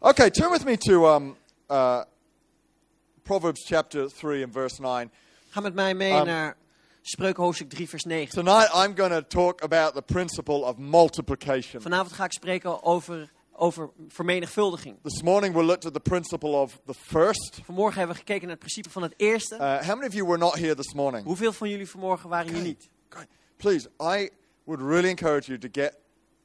Okay, turn with me to um, uh, Proverbs chapter 3 and verse 9. Ga met mij mee Um, naar Spreuken hoofdstuk 3 vers 9. Tonight I'm going to talk about the principle of multiplication. Vanavond ga ik spreken over, over vermenigvuldiging. This morning we looked at the principle of the first. Vanmorgen hebben we gekeken naar het principe van het eerste. Uh, how many of you were not here this morning? Hoeveel van jullie vanmorgen waren hier niet? Please, I would really encourage you to get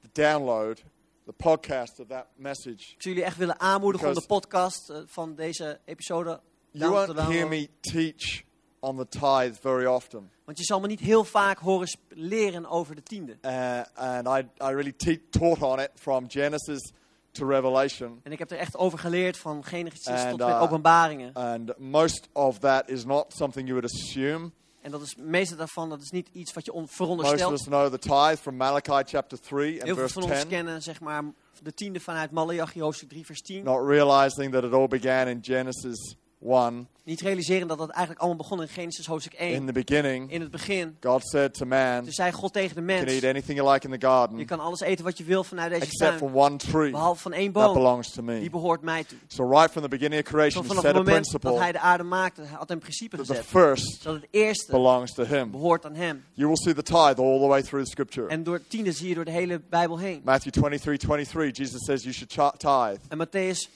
the download, the podcast of that message. Ik zou jullie echt willen aanmoedigen om de podcast eh, van deze episode You te won't hear downloaden. me teach on the tithe very often. Want je zal me niet heel vaak horen leren over de tiende. Uh, and I, I really te- taught on it from Genesis to Revelation. En ik heb er echt over geleerd van Genesis And, tot uh, openbaringen. And most of that is not something you would assume. En dat is het meeste daarvan, dat is niet iets wat je Most of veronderstelt. us know the tithe from Malachi chapter 3 and Heel veel van ons 10, kennen zeg maar de tiende vanuit Malachi hoofdstuk 3 vers 10. not realizing that it all began in Genesis 1. Niet realiseren dat dat eigenlijk allemaal begon in Genesis hoofdstuk 1. In the beginning, In het begin. God said to man, Toen zei God tegen de You can eat mens. anything you like in the garden, Je kan alles eten wat je wil vanuit deze except tuin. from one tree Behalve van één that boom. belongs to Die me. behoort mij toe. So right from the beginning of creation, he vanaf het moment dat hij de aarde maakte, had een principe that the gezet. first Dat het eerste belongs to him. behoort aan hem. You will see the tithe all the way through the scripture. En door tiende zie je door de hele Bijbel heen. Matthew 23, 23, Jesus says you should tithe. En Matthäus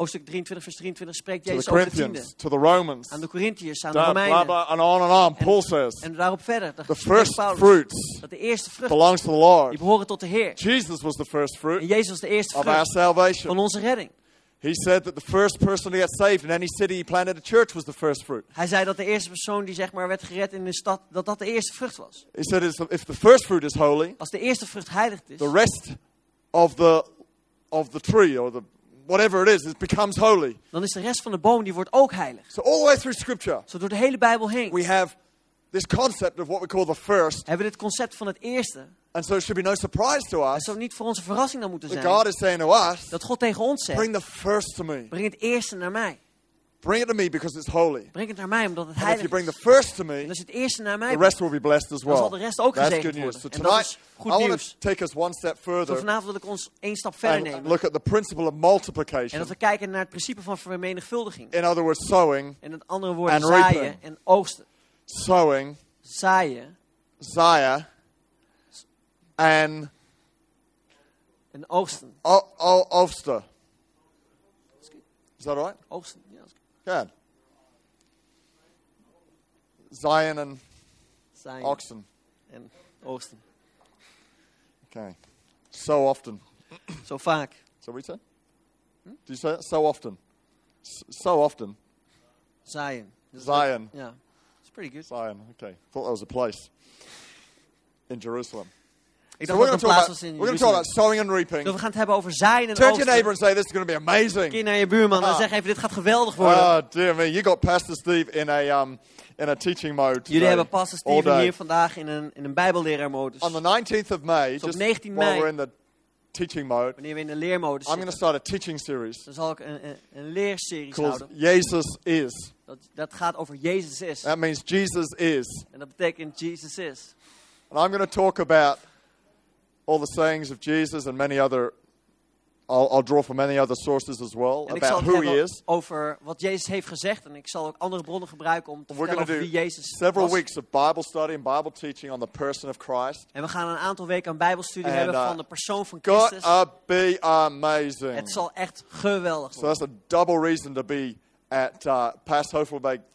hoofdstuk 23 vers 23 spreekt Jezus over de tiende. To the Romans, Aan de Corinthiërs, aan de Romeinen. blah, and on and on. En- Paul says En daarop verder. The first fruits Dat de eerste vruchten, belongs to the die Lord. behoren tot de Heer. Jesus was the first En fruit Jezus was de eerste of our vrucht van salvation. onze redding. He said that the first person to get saved in any city he planted a church was the first fruit. Hij zei dat de eerste persoon die zeg maar werd gered in de stad, dat dat de eerste vrucht was. He said if the first fruit is holy, Als de eerste vrucht heilig is, the rest of the of the tree or the whatever it is, it becomes holy. dan is de rest van de boom die wordt ook heilig. So all the way through Scripture, Zo door de hele Bijbel heen we have this concept of what we call the first, hebben we dit concept van het eerste. and so it should be no surprise to Het us zou niet voor onze verrassing dan moeten zijn. God is saying to us, Dat God tegen ons zegt, "Bring the first to me. breng het eerste naar mij. Bring it to me because it's holy. Breng het naar mij omdat het And if heilig you bring is. the first to En me, als je het eerste naar mij the brengt, rest will be blessed as dan zal well." de rest ook That's gezegend good news. worden. So En dat tonight, is I goed want to nieuws. take us one step Zo further vanavond wil ik ons één stap verder and nemen. look at the principle of En multiplication. dat we kijken naar het principe van vermenigvuldiging. In other words, sowing, En het andere woord And zaaien reaping. en oogsten. sowing, Zaaien Zaya, and en oogsten. o- o- Ulster. Is that right? Oogsten, Good. Zion and Zaaien oxen. en oogsten. Okay. So often. so vaak. So we you said? Hmm? Do you say it? So often. S- so often. Zion. Zion. Ja. It's pretty good. Zion. Okay. Thought that was a place in Jerusalem. Ik So dacht we're dat een plaats about, was in we're talk about sowing and reaping. Dus we gaan het hebben over zaaien en Turn to your neighbor oogsten. and say, this is going to be amazing. Keer naar je buurman en Ah. zeg even, dit gaat geweldig worden. Oh, dear me. You got Pastor Steve in a, um, in a teaching mode Jullie hebben Pastor Steven day. hier vandaag in een, in een bijbelleraarmodus. On the 19th of May, Dus op just 19 while mei- we're in the teaching mode, Wanneer we in de leermodus I'm going to start a teaching series dan zal ik een, een, een leerserie houden. Jesus Is. Dat, dat gaat over Jezus is. That means Jesus is. En dat betekent Jezus is. And I'm going to talk about all the sayings of Jesus and many other, I'll, I'll draw from many other sources as well, En ik zal about who he is. over wat Jezus heeft gezegd. En ik zal ook andere bronnen gebruiken om te We're vertellen over wie Jezus several was. weeks of Bible study and Bible teaching on the person of Christ. En we gaan een aantal weken aan bijbelstudie And, hebben uh, van de persoon van Christus. to be amazing. Het zal echt geweldig So worden. that's a double reason to be at uh, Past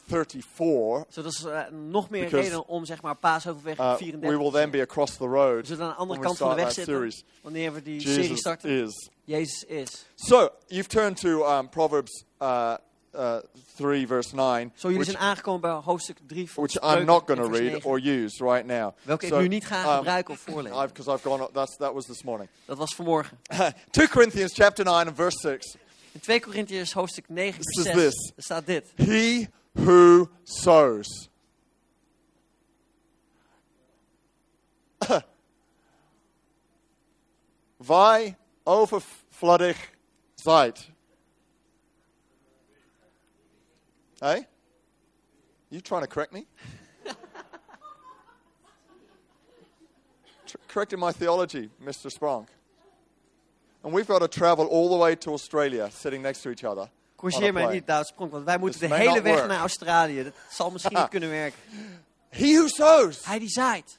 34. Zo, dat is eh, nog meer reden om zeg maar Paasheuvelweg Uh, 34 we will then be across the road We zullen aan de andere kant van de weg zitten series. wanneer we die serie Jesus starten. is. Jezus is. So you've turned to um, Proverbs uh, uh, 3, verse 9, Zo, jullie which, zijn aangekomen bij hoofdstuk 3 van which I'm not going to read or use right now. Welke So, ik nu niet ga um, gebruiken of voorlezen. I've, because I've gone. That's that was this morning. Dat was vanmorgen. 2 Corinthians chapter 9 and verse 6. In 2 Corinthiërs hoofdstuk 9 This vers is 6 this. er staat dit. He who sows. Wij overvloedig zijt. Hey? You trying to correct me? Correcting my theology, Mr. Spronk. And we've got to travel all the way to Australia, sitting next to each other. Corrigeer mij niet, Douds Pronk, want wij moeten This de hele weg work. naar Australië. Dat zal misschien niet kunnen werken. He who sows. Hij die zaait.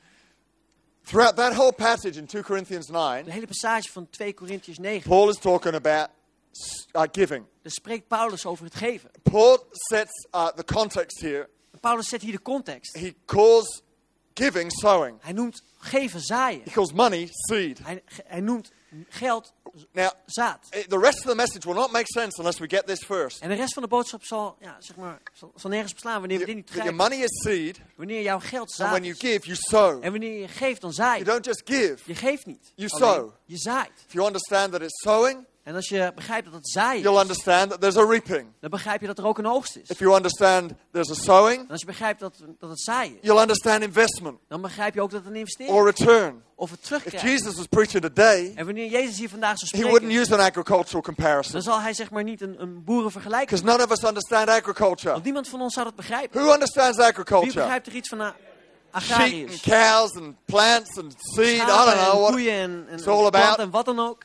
Throughout that whole passage in 2 Corinthians 9, De hele passage van 2 Korintiërs 9. Paul is talking about uh, giving. Daar spreekt Paulus over het geven. Paul sets uh, the context here. Paulus zet hier de context. He calls giving sowing. Hij noemt geven zaaien. He calls money seed. Hij, hij noemt geld Now, zaad. eh, the rest of the message will not make sense unless we get this first. En de rest van de boodschap zal, ja, zeg maar, zal, zal nergens beslaan wanneer we dit niet That your money is seed, Wanneer jouw geld and zaad when you give, you sow. En wanneer je geeft, dan zaai You je. don't just give. Je geeft niet. You Alleen, sow. Je zaait. If you understand that it's sowing, En als je begrijpt dat het zaaien you'll is, understand that there's a reaping. dan begrijp je dat er ook een oogst is. If you understand there's a sowing, En als je begrijpt dat, dat het zaaien is, you'll understand investment dan begrijp je ook dat het een investering or return. Of het If terugkrijgt. Jesus was preaching today, En wanneer Jezus hier vandaag zou he wouldn't spreken, use an agricultural dan comparison zal hij zeg maar niet een, een boerenvergelijking because none of us understand agriculture. Want niemand van ons zou dat begrijpen. Who understands Wie agriculture? begrijpt er iets van uh, Sheep and agrariërs? cows and plants and seed. I don't Schapen know what. en, en, it's all about. en wat dan ook.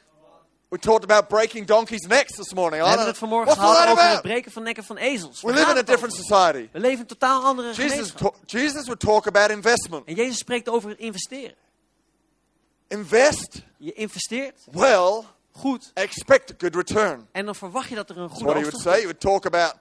We talked about breaking donkeys' necks this morning. We hebben het vanmorgen gehad over het breken van nekken van ezels. We live in a het different society. We leven in een totaal andere Jesus, gemeenschap. Jesus would talk about investment. En Jezus spreekt over investeren. Invest Je investeert well, goed expect a good return. en dan verwacht je dat er een goede what he would say. He would talk about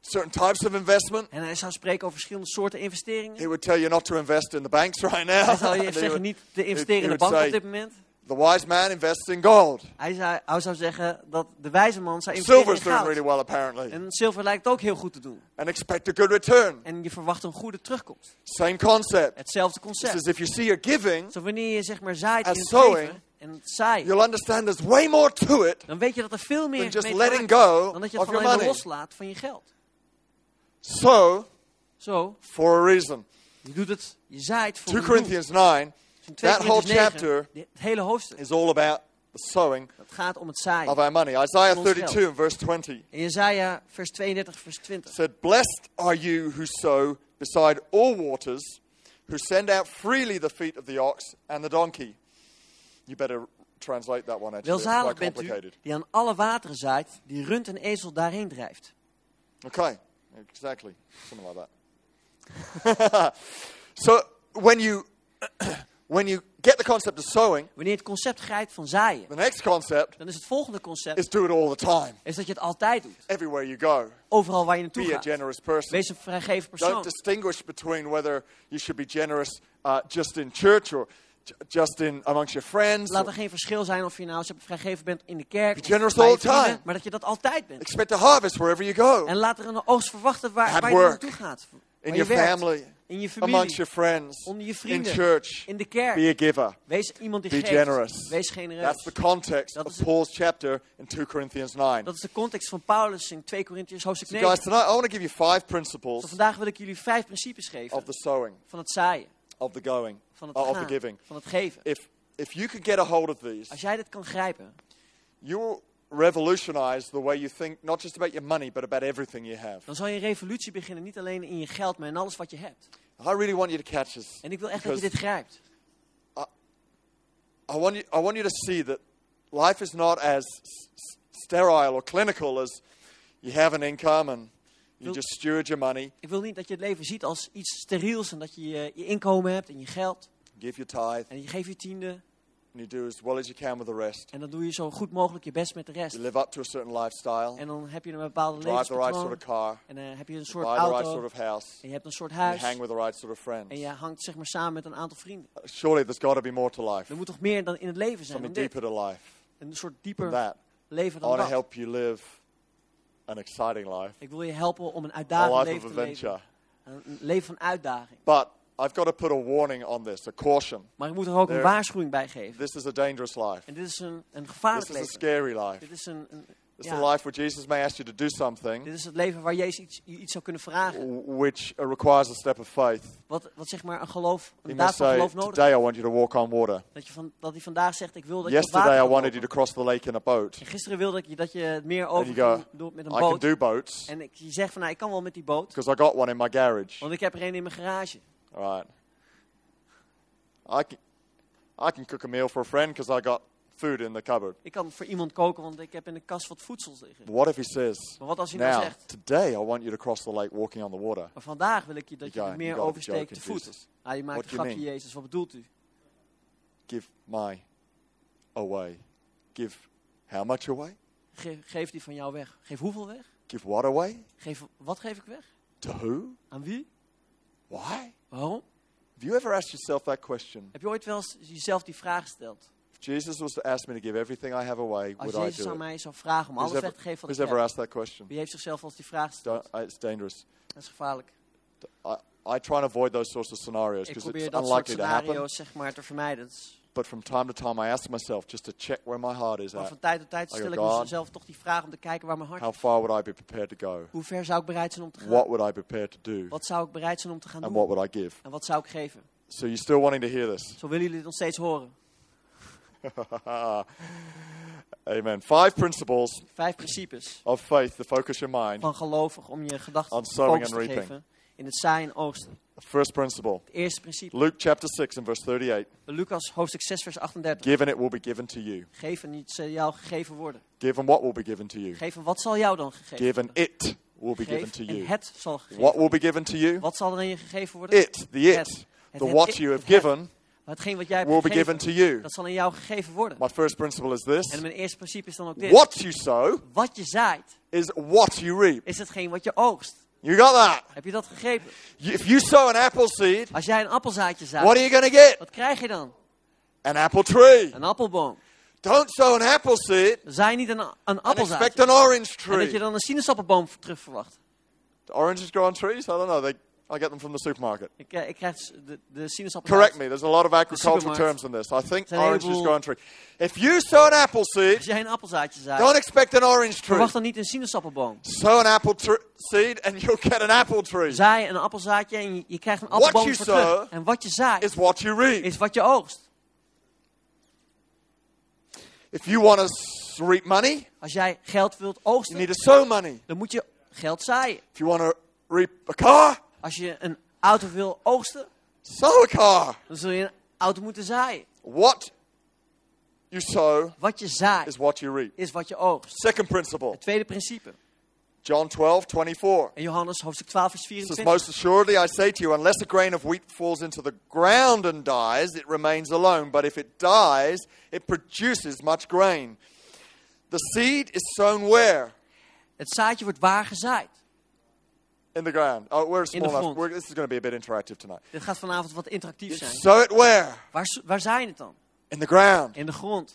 certain types of investment. En hij zou spreken over verschillende soorten investeringen. He would tell you not to invest in the banks right now. Hij zal je zeggen niet te investeren in de bank op dit moment. The wise man invests in gold. Hij zou, hij zou zeggen dat de wijze man zou investeren Silver's in goud. really well, apparently. En zilver lijkt ook heel goed te doen. And expect a good return. En je verwacht een goede terugkomst. Same concept. Hetzelfde He concept. says if you see your giving, Zo wanneer je zeg maar zaait in het sowing, geven en het zaaien, you'll understand there's way more to it dan weet je dat er veel meer just letting go is dan dat je het van alleen loslaat van je geld. So, Zo, for a reason. je doet het, je zaait voor 2 een doel. Corinthians 9 Dus in 2 that whole Corinthians 9, chapter het hele hoofdstuk, is all about the sowing dat gaat om het zaaien. of our money. Isaiah Van ons 32 and verse 20 In Jezaja vers 32 vers 20. said, Blessed are you who sow beside all waters, who send out freely the feet of the ox and the donkey. You better translate that one actually. Welzalig bent u die aan alle wateren zaait, die rund en ezel daarheen drijft. Okay, exactly. Something like that. so when you when you get the concept of sowing, Wanneer je het concept grijpt van zaaien, the next concept dan is het volgende concept is do it all the time, is dat je het altijd doet. everywhere you go. Overal waar je naartoe Be a gaat. generous person. Wees een vrijgeven Don't persoon. distinguish between whether you should be generous uh, just in church or just in amongst your friends. Laat er geen verschil zijn of je nou als je vrijgever bent in de kerk, Be of generous all the time. maar dat je dat altijd bent. Expect a harvest wherever you go. En laat er een oogst verwachten waar, waar je naartoe gaat. In je your werkt, family, in je amongst familie, your friends, onder je in vrienden, church. in de kerk. Be a giver. Wees iemand die Be geeft. generous. Wees genereus. That's the context Dat of Paul's chapter in 2 Corinthians 9. Dat is de context van Paulus in 2 Corinthians hoofdstuk So 9. guys, tonight I want to give you five So principles vandaag wil ik jullie vijf principes geven of the sowing, van het zaaien, of the going, van het uh, of gaan, the giving. van het geven. If if you could get a hold of these, Als jij dit kan grijpen, you revolutionize the way you think, not just about your money, but about everything you have. dan zal je een revolutie beginnen. Niet alleen in je geld, maar in alles wat je hebt. I really want you to catch this. En ik wil echt dat je dit grijpt. I want you, I want you to see that life is not as sterile or clinical as you have an income and you Wil- just steward your money, Ik wil niet dat je het leven ziet als iets steriels en dat je je, je inkomen hebt en je geld. give your tithe, En je geeft je tiende and you do as well as you can with the rest. en dan doe je zo goed mogelijk je best met de rest. You live up to a certain lifestyle, En dan heb je een bepaalde drive the right levenspatroon. sort of car, En dan heb je een soort buy the right auto. sort of house, En je hebt een soort and you huis. hang with the right sort of friends. En je hangt zeg maar samen met een aantal vrienden. Surely there's got to be more to life, Er moet toch meer dan in het leven zijn dan something deeper to life Een soort dieper that. leven I dan want to dat. help you live an exciting life, Ik wil je helpen om een uitdagend life leven of te leven. adventure. Een leven van uitdaging. But I've got to put a warning on this, a caution. Maar ik moet er ook een waarschuwing bij geven. This is a dangerous life. En dit is een, een This gevaarlijk is a leven. scary life. Dit is, een, een, This is ja, a life where Jesus may ask you to do something dit is het leven waar Jezus iets, iets zou kunnen vragen. which requires a step of faith. Wat, wat zeg maar een geloof, een daad van geloof nodig Today I want you to walk on water. Dat, je van, dat hij vandaag zegt, ik wil dat je op Yesterday water I wanted you to cross the lake in a boat. En gisteren wilde ik je dat je het meer over doet met een I can boot. do boats En ik, je zegt van, nou, ik kan wel met die boot. because I got one in my garage. Want ik heb er een in mijn garage. All right. I can, I can cook a meal for a friend because I got food in the cupboard. Ik kan voor iemand koken, want ik heb in de kast wat voedsel liggen. But what if he says, Maar wat als hij nou zegt, today I want you to cross the lake walking on the water? maar vandaag wil ik je dat je meer you got the oversteekt te in voet. Jesus. Ah, je maakt What een grapje, mean? Jezus. Wat bedoelt u? Give my away. Give how much away? Ge- geef die van jou weg. Geef hoeveel weg? Give what away? Geef, wat geef ik weg? To who? Aan wie? Why? Waarom? Have you ever asked yourself that question? Heb je ooit wel eens jezelf die vraag gesteld? If Jesus was to ask me to give everything I have away, Als would I Jezus do aan it? mij zou vragen om Who's alles ever, weg te geven wat who's ik ever heb. asked that question? Wie heeft zichzelf eens die vraag gesteld? Uh, it's dangerous. Dat is gevaarlijk. I, I try and avoid those sorts of scenarios Ik because probeer it's dat soort unlikely to happen. scenario's zeg maar te vermijden. Dat is- But from time to time, I ask myself just to check where my heart is Maar at. van tijd tot tijd stel ik mezelf toch die vraag om te kijken waar mijn hart How far would I be prepared to go? Hoe ver zou ik bereid zijn om te gaan? What would I prepared to do? Wat zou ik bereid zijn om te gaan And doen? what would I give? En wat zou ik geven? So you're still wanting to hear this? Zo willen jullie het nog steeds horen. Amen. Five principles Vijf principes of faith to focus your mind. van gelovig om je gedachten On sowing and te reaping. Geven in het zaaien en oogsten. First principle Het eerste principe. Luke chapter 6 and verse 38. Lucas hoofdstuk 6 vers 38. Give and it will be given to you. Geef en niet zal jou gegeven worden. Give and what will be given to you. Geef en wat zal jou dan gegeven Give and worden? it will be given to en you. het zal gegeven What will be given to you? Wat zal er aan je gegeven worden? It, the it, Het. the Het, what it, you have given Maar hetgeen wat jij hebt will be given gegeven, to you. dat zal aan jou gegeven worden. My first principle is En this mijn eerste principe is dan ook dit. what you sow Wat je zaait, is what you reap. is hetgeen wat je oogst. You got that? Heb je dat gegrepen? If you sow an apple seed, Als jij een appelzaadje zaait, what are you going to get? wat krijg je dan? An apple tree. Een appelboom. Don't sow an apple seed zaai niet een, een and expect appelzaadje. an orange En dat je tree. dan een sinaasappelboom terug verwacht. Do oranges grow on trees? I don't know. They, I get them from the supermarket. Ik, ik krijg de, de sinaasappel. Correct me. There's a lot of agricultural terms in this. I think Zijn een oranges heleboel- grow on trees. If you sow an apple seed, Als jij een appelzaadje zaait, don't expect an orange tree. verwacht dan niet een sinaasappelboom. Sow an apple seed and you'll get an apple tree. Zaai een appelzaadje en je, je krijgt een What appelboom you voor terug. sow En wat je zaait, It's what you reap. is wat je oogst. If you want to reap money, Als jij geld wilt you need to sow money. dan moet je geld zaaien. If you want to reap a car, Als je een auto wil oogsten, sow a car. dan zul je een auto moeten zaaien. What you sow Wat je zaait, is what you reap. is wat je oogst. Second principle, Het tweede principe. John 12, 24. In Johannes hoofdstuk 12 vers It says, 24. Most assuredly I say to you, unless a grain of wheat falls into the ground and dies, it remains alone. But if it dies, it produces much grain. The seed is sown where? Het zaadje wordt waar gezaaid. In the ground. Oh, we're small enough. We're, this is going to be a bit interactive tonight. Dit gaat vanavond wat interactief zijn. sow it where? Waar, je het dan? In the ground. In de grond.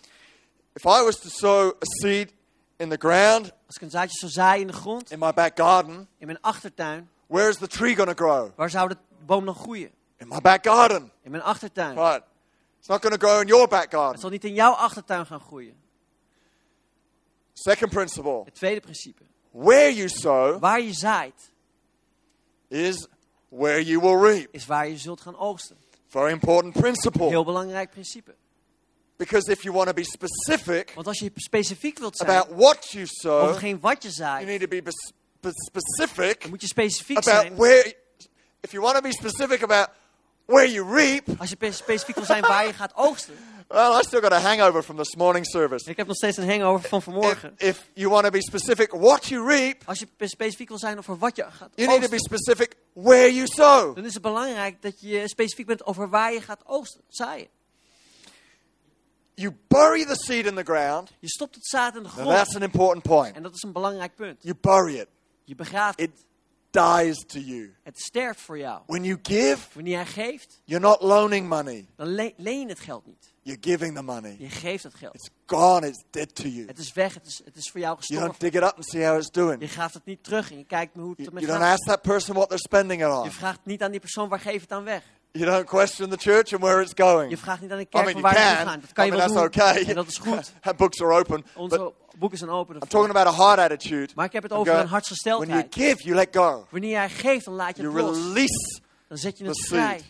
If I was to sow a seed in the ground Als ik een zaadje zou zaaien in de grond, in my back garden, in mijn achtertuin, where is the tree going to grow? waar zou de boom dan groeien? In my back garden. In mijn achtertuin. Right. It's not going to grow in your back Het garden. zal niet in jouw achtertuin gaan groeien. Second principle. Het tweede principe. Where you sow Waar je zaait, is where you will reap. is waar je zult gaan oogsten. Very important principle. Heel belangrijk principe. Because if you want to be specific Want als je specifiek wilt zijn about what you over sow, hetgeen wat je you zaait, need to be specific dan moet je specifiek about zijn. where. If you want to be specific about where you reap, Als je pe- specifiek wil zijn waar je gaat oogsten. Well, I still got a hangover from this morning service. Ik heb nog steeds een hangover van vanmorgen. if you want to be specific what you reap, Als je pe- specifiek wil zijn over wat je gaat you need to be oogsten, specific where you sow. dan is het belangrijk dat je specifiek bent over waar je gaat oogsten, zaaien. You bury the seed in the ground. Je stopt het zaad in de grond. that's an important point. En dat is een belangrijk punt. You bury it. Je begraaft It het. Dies to you. Het sterft voor jou. When you give, Wanneer jij geeft, you're not loaning money. dan le- leen je het geld niet. You're giving the money. Je geeft het geld. It's gone. It's dead to you. Het is weg, het is, het is voor jou You don't gestorven. dig it up and see how it's doing. Je graaft het niet terug en je kijkt hoe het ermee you don't gaat. ask that person what they're spending it on. Je vraagt niet aan die persoon waar geef het aan weg. You don't question the church and where it's going. Je vraagt niet aan de I kerk mean, van you waar het gaan. Dat I kan je mean, wel that's doen. okay. En dat is goed. Books are open. Onze boeken zijn open. I'm talking about a heart attitude. Maar ik heb het over een when you hartsgesteldheid. give, you let go. Wanneer jij geeft, dan laat je You het los. release Dan zet je het vrij.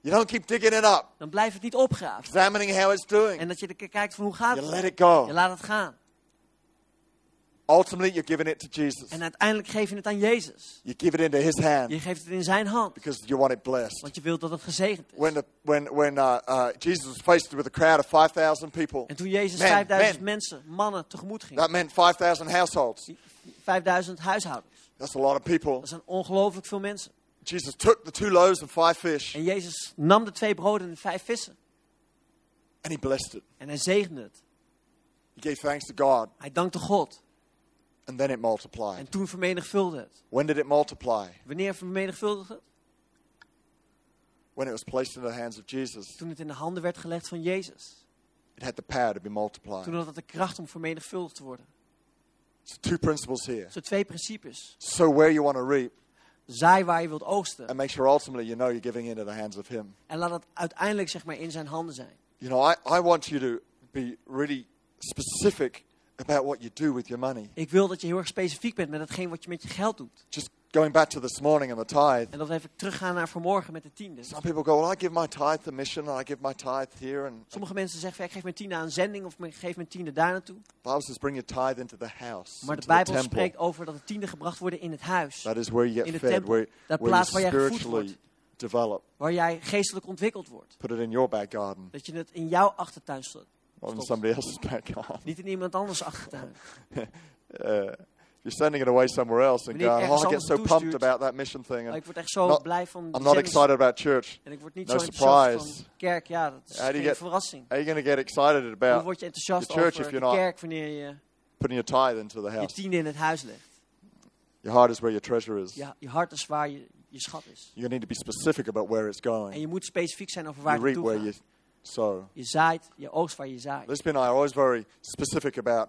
You don't keep digging it up, Dan blijft het niet opgraven. examining how it's doing. En dat je kijkt van hoe gaat You het. let it Je go. laat het gaan. Ultimately, you're giving it to Jesus. En uiteindelijk geef je het aan Jezus. You give it into His hand Je geeft het in zijn hand. because you want it blessed. Want je wilt dat het gezegend is. When, the, when, when uh, uh, Jesus was faced with a crowd of 5,000 people, En toen Jezus Man, 5000 man. mensen, mannen, tegemoet ging. that meant 5,000 households. 5000 huishoudens. That's a lot of people. Dat zijn ongelooflijk veel mensen. Jesus took the two loaves and five fish En Jezus nam de twee broden en de vijf vissen. and He blessed it. En hij zegende het. He gave thanks to God Hij dankte God. And then it multiplied. En toen vermenigvuldigde het. When did it multiply? Wanneer vermenigvuldigde het? When it was placed in the hands of Jesus. Toen het in de handen werd gelegd van Jezus. It had the power to be multiplied. Toen had het de kracht om vermenigvuldigd te worden. So two principles here. Zo twee principes. Sow where you want to reap Zaai waar je wilt oogsten. and make sure ultimately you know you're giving into the hands of Him. En laat het uiteindelijk zeg maar in zijn handen zijn. You know, I, I want you to be really specific about what you do with your money. Ik wil dat je heel erg specifiek bent met hetgeen wat je met je geld doet. Just going back to this morning and the tithe. En dat we even teruggaan naar vanmorgen met de tiende. Some people go, well, I give my tithe to mission and I give my tithe here. And Sommige mensen zeggen, ik geef mijn tiende aan zending of ik geef mijn tiende daar naartoe. Bible says bring your tithe into the house, Maar de Bijbel spreekt over dat de tiende gebracht worden in het huis. That is where you in get de fed, tempel. where, Dat where you plaats waar jij gevoed spiritually wordt. develop. Waar jij geestelijk ontwikkeld wordt. Put it in your back garden, Dat je het in jouw achtertuin stopt. Not in Stopt. somebody else's back garden. Niet in iemand anders achtertuin. Uh, you're sending it away somewhere else and Wanneer going, oh, I get so pumped about that mission thing. And ik word echt zo Not- blij van I'm not excited about church. En ik word niet No zo surprise. van kerk. Ja, dat is How geen get- verrassing. Are you going to get excited Hoe about word je enthousiast the church over if you're not- kerk wanneer je putting your tithe into the je house? tiende in het huis legt? Your heart is where your treasure is. Ja, je hart is waar je, je schat is. You need to be specific about where it's En going. je moet specifiek zijn over waar You het naartoe gaat. Sow. Je zaait, je oogst waar je zaait. And I are always very specific about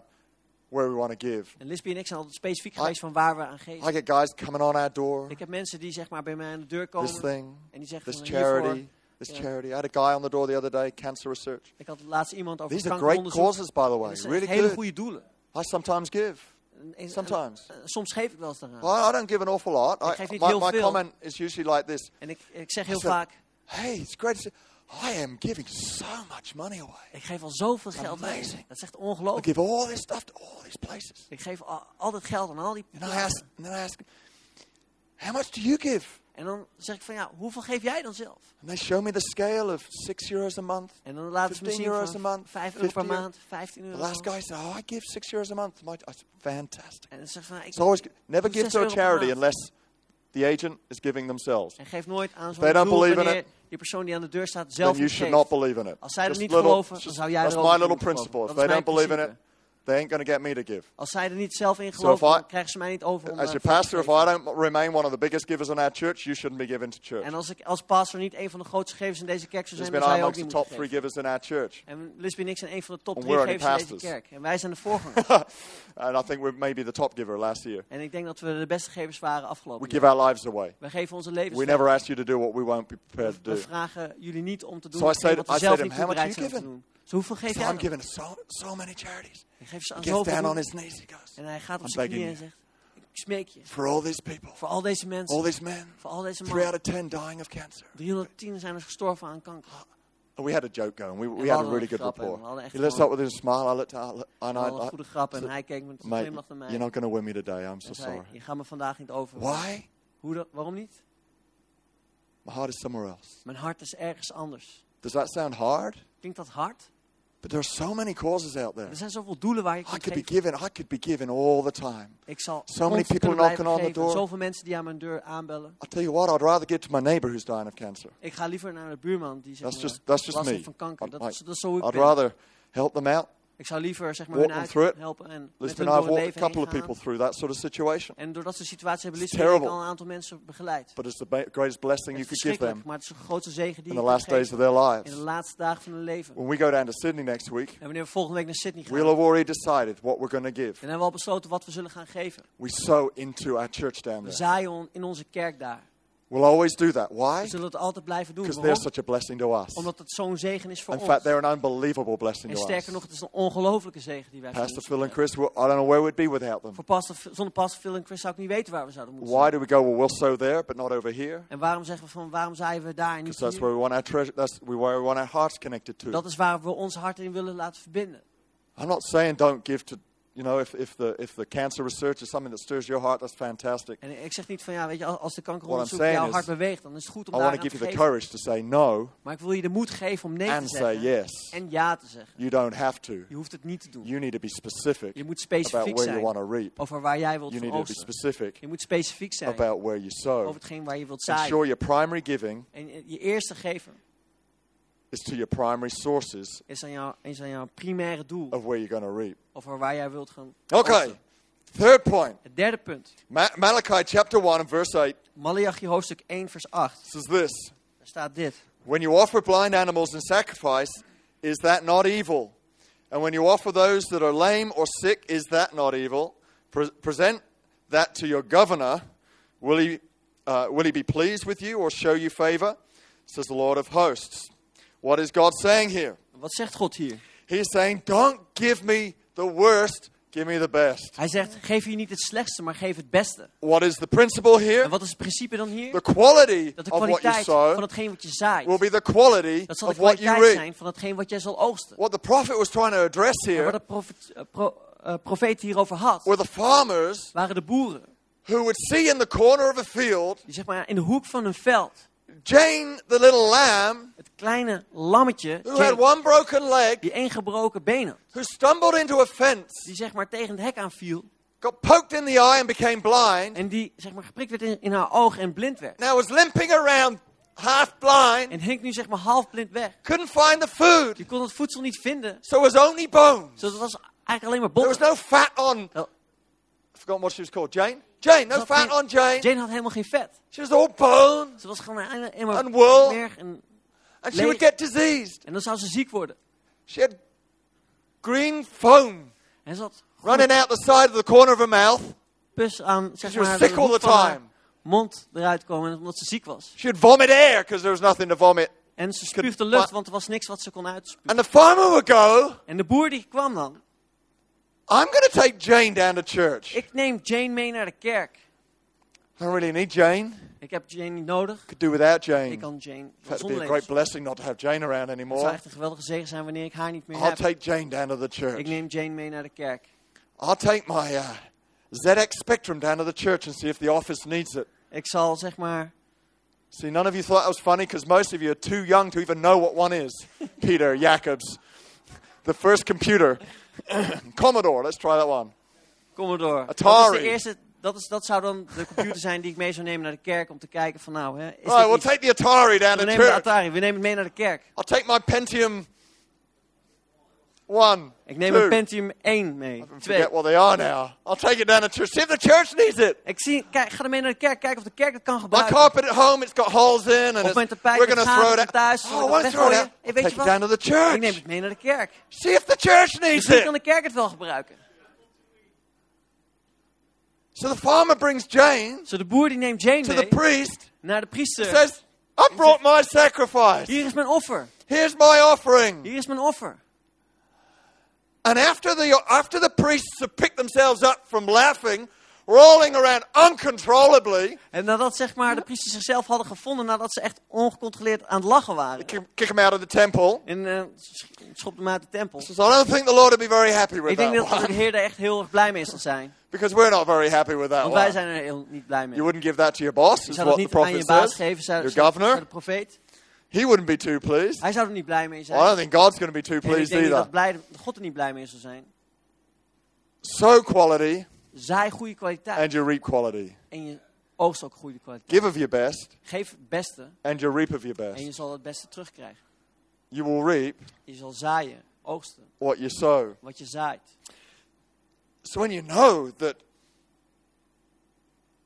where we want to give. En en ik zijn altijd specifiek I- geweest van waar we aan geven. I get guys coming on our door. Ik heb mensen die zeg maar bij mij aan de deur This komen thing, en die zeggen this hiervoor. charity, this charity. I had a guy on the door the other day, cancer research. Ik had laatst iemand over These are great causes, by the way. Really hele good. goede doelen. I sometimes give. Sometimes. soms geef ik wel eens daaraan. Well, I don't give an awful lot. Ik I, geef niet my, heel my veel. comment is usually like this. En ik, ik zeg heel I said- vaak, Hey, it's great to see. I am giving so much money away. ik geef al zoveel geld weg. amazing. Dat is echt I ongelooflijk. give all this stuff to all these places. Ik geef al, al dat geld aan al die And I ask, and then I ask, how much do you give? En dan zeg ik van ja, hoeveel geef jij dan zelf? And they show me the scale of six euros a month. En dan laten ze me 15 zien euros a month, 5 euro per 50 euro. maand, 15 The euro. last guy said, "Oh, I give six euros a month." My, I said, fantastic. En dan zeg ik van, ik It's always never give to a charity unless the agent is giving themselves. En geef nooit aan they zo'n don't doel believe in it, die persoon die aan de deur staat Then zelf you niet should geeft. not believe in it. Als zij er niet little- geloven, dan zou jij er my ook niet little principle. geloven. If Dat they is don't believe in it. They ain't going to get me to give. Als zij er niet zelf in So geloven, I- dan krijgen ze mij niet over om As eh, your pastor, if. I don't remain one of the biggest givers in our church, you shouldn't be giving to church. En als ik als pastor niet een van de grootste gevers in deze kerk zou zijn, dan zou je ook niet the top three givers in our church. En Lisbie en ik zijn een van de top And drie we're only gevers in deze kerk. En wij zijn de voorgangers. And I think we're maybe the top giver last year. en ik denk dat we de beste gevers waren We afgelopen give jaar. our lives away. Wij geven onze levens We never ask you to do what we won't be prepared to We do. vragen jullie niet om te doen So wat we zelf niet him, "How much bereid zijn te given?" doen. Dus hoeveel geef So jij I'm giving so, so many charities. Ik geef ze He aan zoveel down on his knees. He goes, En hij gaat op zijn knieën en zegt, ik smeek je. for all these people, Voor al deze all mensen, these men, voor al deze three out mannen. of ten dying of cancer. 310 zijn er gestorven aan kanker. We had a joke going. We, we we had a really good rapport. He gewoon- up with a smile. I looked at and I, een goede grap en hij keek met een glimlach naar mij. you're not going to win me today. I'm so sorry. je gaat me vandaag niet over. Why? Hoe dat, waarom niet? My heart is somewhere else. Mijn hart is ergens anders. Does that sound hard? Klinkt dat hard? But there are so many causes out there. Er zijn zoveel doelen waar je I kunt could be geven. giving. I could be given all the time. Ik zal So many constant people kunnen blijven knocking on the geven. door. Zoveel mensen die aan mijn deur aanbellen. I tell you what. I'd rather give to my neighbor who's dying of cancer. Ik ga liever naar de buurman die zeg That's just that's just last me. van kanker. I'd, Dat is, dat is zo ik I'd ben. rather help them out. Ik zou liever zeg maar, hun uit helpen en met hun door het leven couple heen of people gaan. through that sort of situation. En doordat ze situatie hebben, Lisbon ik terrible. al een aantal mensen begeleid. But it's the greatest blessing you could give them maar het is de grootste zegen die in the last days of their in de lives. laatste dagen van hun leven. When we go down to Sydney next week, En wanneer we volgende week naar Sydney gaan, we'll have already decided what we're going to give. en hebben we al besloten wat we zullen gaan geven. We sow into our church down We there. zaaien on- in onze kerk daar. We'll always do that. Why? We zullen het altijd blijven doen. Because they're such a blessing to us. Omdat het zo'n zegen is voor In ons. fact, they're an unbelievable blessing En to sterker us. nog, het is een ongelofelijke zegen die wij voor Pastor Phil and hebben. Chris, I don't know where we'd be without them. Voor pastor, zonder pastor Phil en Chris zou ik niet weten waar we zouden moeten Why zijn. do we go, well, we'll sow there, but not over here? En waarom zeggen we van, waarom zaaien we daar en niet Because that's hier? where we want our treasure, that's where we want our hearts connected to. Dat is waar we ons hart in willen laten verbinden. I'm not saying don't give to, you know, if, if, the, if the cancer research is something that stirs your heart, that's fantastic. En ik zeg niet van ja, weet je, als- de kankeronderzoek jouw hart beweegt, dan is het goed om I daar want aan to te give you the geven. courage to say no Maar ik wil je de moed geven om nee te and say zeggen yes. en ja te zeggen. You don't have to. Je hoeft het niet te doen. You need to be specific Je moet about specifiek where you want zijn to reap. over waar jij wilt You need to be oogsten. specific Je moet specifiek zijn about where you sow. over hetgeen waar je wilt zaaien. Ensure your primary giving En je eerste geven is to your primary sources is aan, jouw, is aan jouw primaire doel. of where you're going to reap. Over waar jij wilt gaan Okay, third point. Het derde punt. Ma- Malachi chapter 1 and verse 8 Malachi hoofdstuk 1 vers 8. says this Daar staat dit. When you offer blind animals in sacrifice, is that not evil? And when you offer those that are lame or sick, is that not evil? Pre- present that to your governor. Will he, uh, will he be pleased with you or show you favor? Says the Lord of hosts. What is God saying here? Wat zegt God hier? He is saying, Don't give me the worst, give me the best. Hij zegt, geef je niet het slechtste, maar geef het beste. What is the principle En here? wat is het principe dan hier? The quality Dat de of what you kwaliteit van hetgeen wat je zaait, will be the quality dat zal de of what you kwaliteit zijn van hetgeen wat jij zal oogsten. What the prophet was trying to address En here de profet, eh, pro, eh, profeet hierover had, were the farmers waren de boeren. who would see in the corner of a field Die zeg maar in de hoek van een veld, Jane, the little lamb, het kleine lammetje, who had Jake, one broken leg, die één gebroken been had, who stumbled into a fence, die zeg maar tegen het hek aanviel got poked in the eye and became blind, en die zeg maar geprikt werd in, in haar oog en blind werd. now was limping around half blind, En hing nu zeg maar half blind weg. couldn't find the food, Die kon het voedsel niet vinden, so it was only bones. dus het was eigenlijk alleen maar There was no fat on. Wel, I forgot what she was called. Jane? Jane, no fat geen- on Jane. Jane had helemaal geen vet. She was all bone, Ze was gewoon maar And wool. en, and she would get diseased. en dan zou ze ziek worden. She had green foam En ze had running out the side of the corner of her mouth. pus aan zeg She was maar, sick all the time. mond eruit komen omdat ze ziek was. She would vomit air because there was nothing to vomit. En ze spuugde lucht, want er was niks wat ze kon uitspugen. And the farmer would go, En de boer die kwam dan. I'm going to take Jane down to church. Ik neem Jane mee naar de kerk. I don't really need Jane. Ik heb Jane niet nodig. Could do without Jane. Ik kan Jane it'd be a great blessing not to have Jane around Het zou echt een geweldige zegen zijn wanneer ik haar niet meer I'll heb. take Jane down to the church. Ik neem Jane mee naar de kerk. I'll take my uh, ZX Spectrum down to the church and see if the office needs it. Ik zal zeg maar... See, none of you thought that was funny because most of you are too young to even know what one is. Peter Jacobs, the first computer. Commodore, let's try that one. Commodore. Dat is Atari. de eerste... Dat, is, dat zou dan de computer zijn die ik mee zou nemen naar de kerk om te kijken van nou, hè, is right, we'll take the Atari down We to nemen de. Atari, we nemen het mee naar de kerk. I'll take my Pentium 1. Ik neem two. een Pentium 1 mee. 2. forget what they are now. I'll take it down to church. See if the church needs it. Ik zie, kijk, ga ermee naar de kerk, kijken of de kerk het kan My gebruiken. carpet at home, it's got holes in, and mijn tapijt we're going to throw it out. thuis, Oh, to throw it out. Hey, weet take je it down to the church. Ik neem het mee naar de kerk. See if the church needs Misschien kan it. de kerk het wel gebruiken. So the farmer brings Jane Zo de boer die neemt Jane to the priest, naar de priester. says, I brought my sacrifice. Hier is mijn offer. Here's my offering. Hier is mijn offer. And after the, after the priests have picked themselves up from laughing, rolling around uncontrollably, En nadat zeg maar, de priesters zichzelf hadden gevonden, nadat ze echt ongecontroleerd aan het lachen waren. kick, kick him out of the temple. En eh, sch- schopte hem uit de tempel. Says, I don't think the Lord will be very happy with Ik denk that dat de. Heer er echt heel erg blij mee zal zijn. Because we're not very happy with that Want wij zijn er heel niet blij mee. You wouldn't give that to your boss, Je zou dat niet aan je baas geven, zei, Your governor. de profeet. He wouldn't be too pleased. Hij zou er niet blij mee zijn. I don't think God's going to be too En ik pleased denk niet either. dat blij, God er niet blij mee zal zijn. Sow quality Zaai goede kwaliteit. and you reap quality. En je oogst ook goede kwaliteit. Give of your best Geef het beste and you reap of your en best. je zal het beste terugkrijgen. You will reap Je zal zaaien, oogsten, what you sow. wat je zaait. So when you know that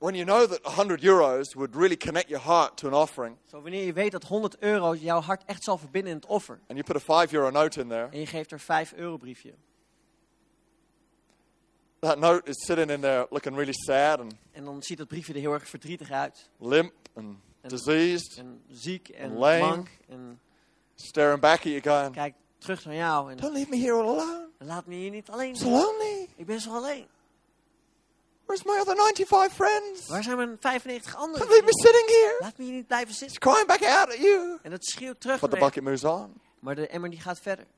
when you know that 100 euros would really connect your heart to an offering Zo, wanneer je weet dat 100 euro jouw hart echt zal verbinden in het offer. and you put a 5 euro note in there, En je geeft er 5 euro briefje. that note is sitting in there looking really sad and En dan ziet dat briefje er heel erg verdrietig uit. limp and En, diseased, en ziek en Lame. mank. En staring back at you going, kijkt terug naar jou. En Don't leave me here all alone. laat me hier niet alleen. So lonely. Ik ben zo alleen. Where's my other 95 friends? Waar zijn mijn 95 andere Don't leave me sitting here. Laat me hier niet blijven It's zitten. crying back out at you. En dat schreeuwt terug But the bucket moves on. Maar de emmer die gaat verder. You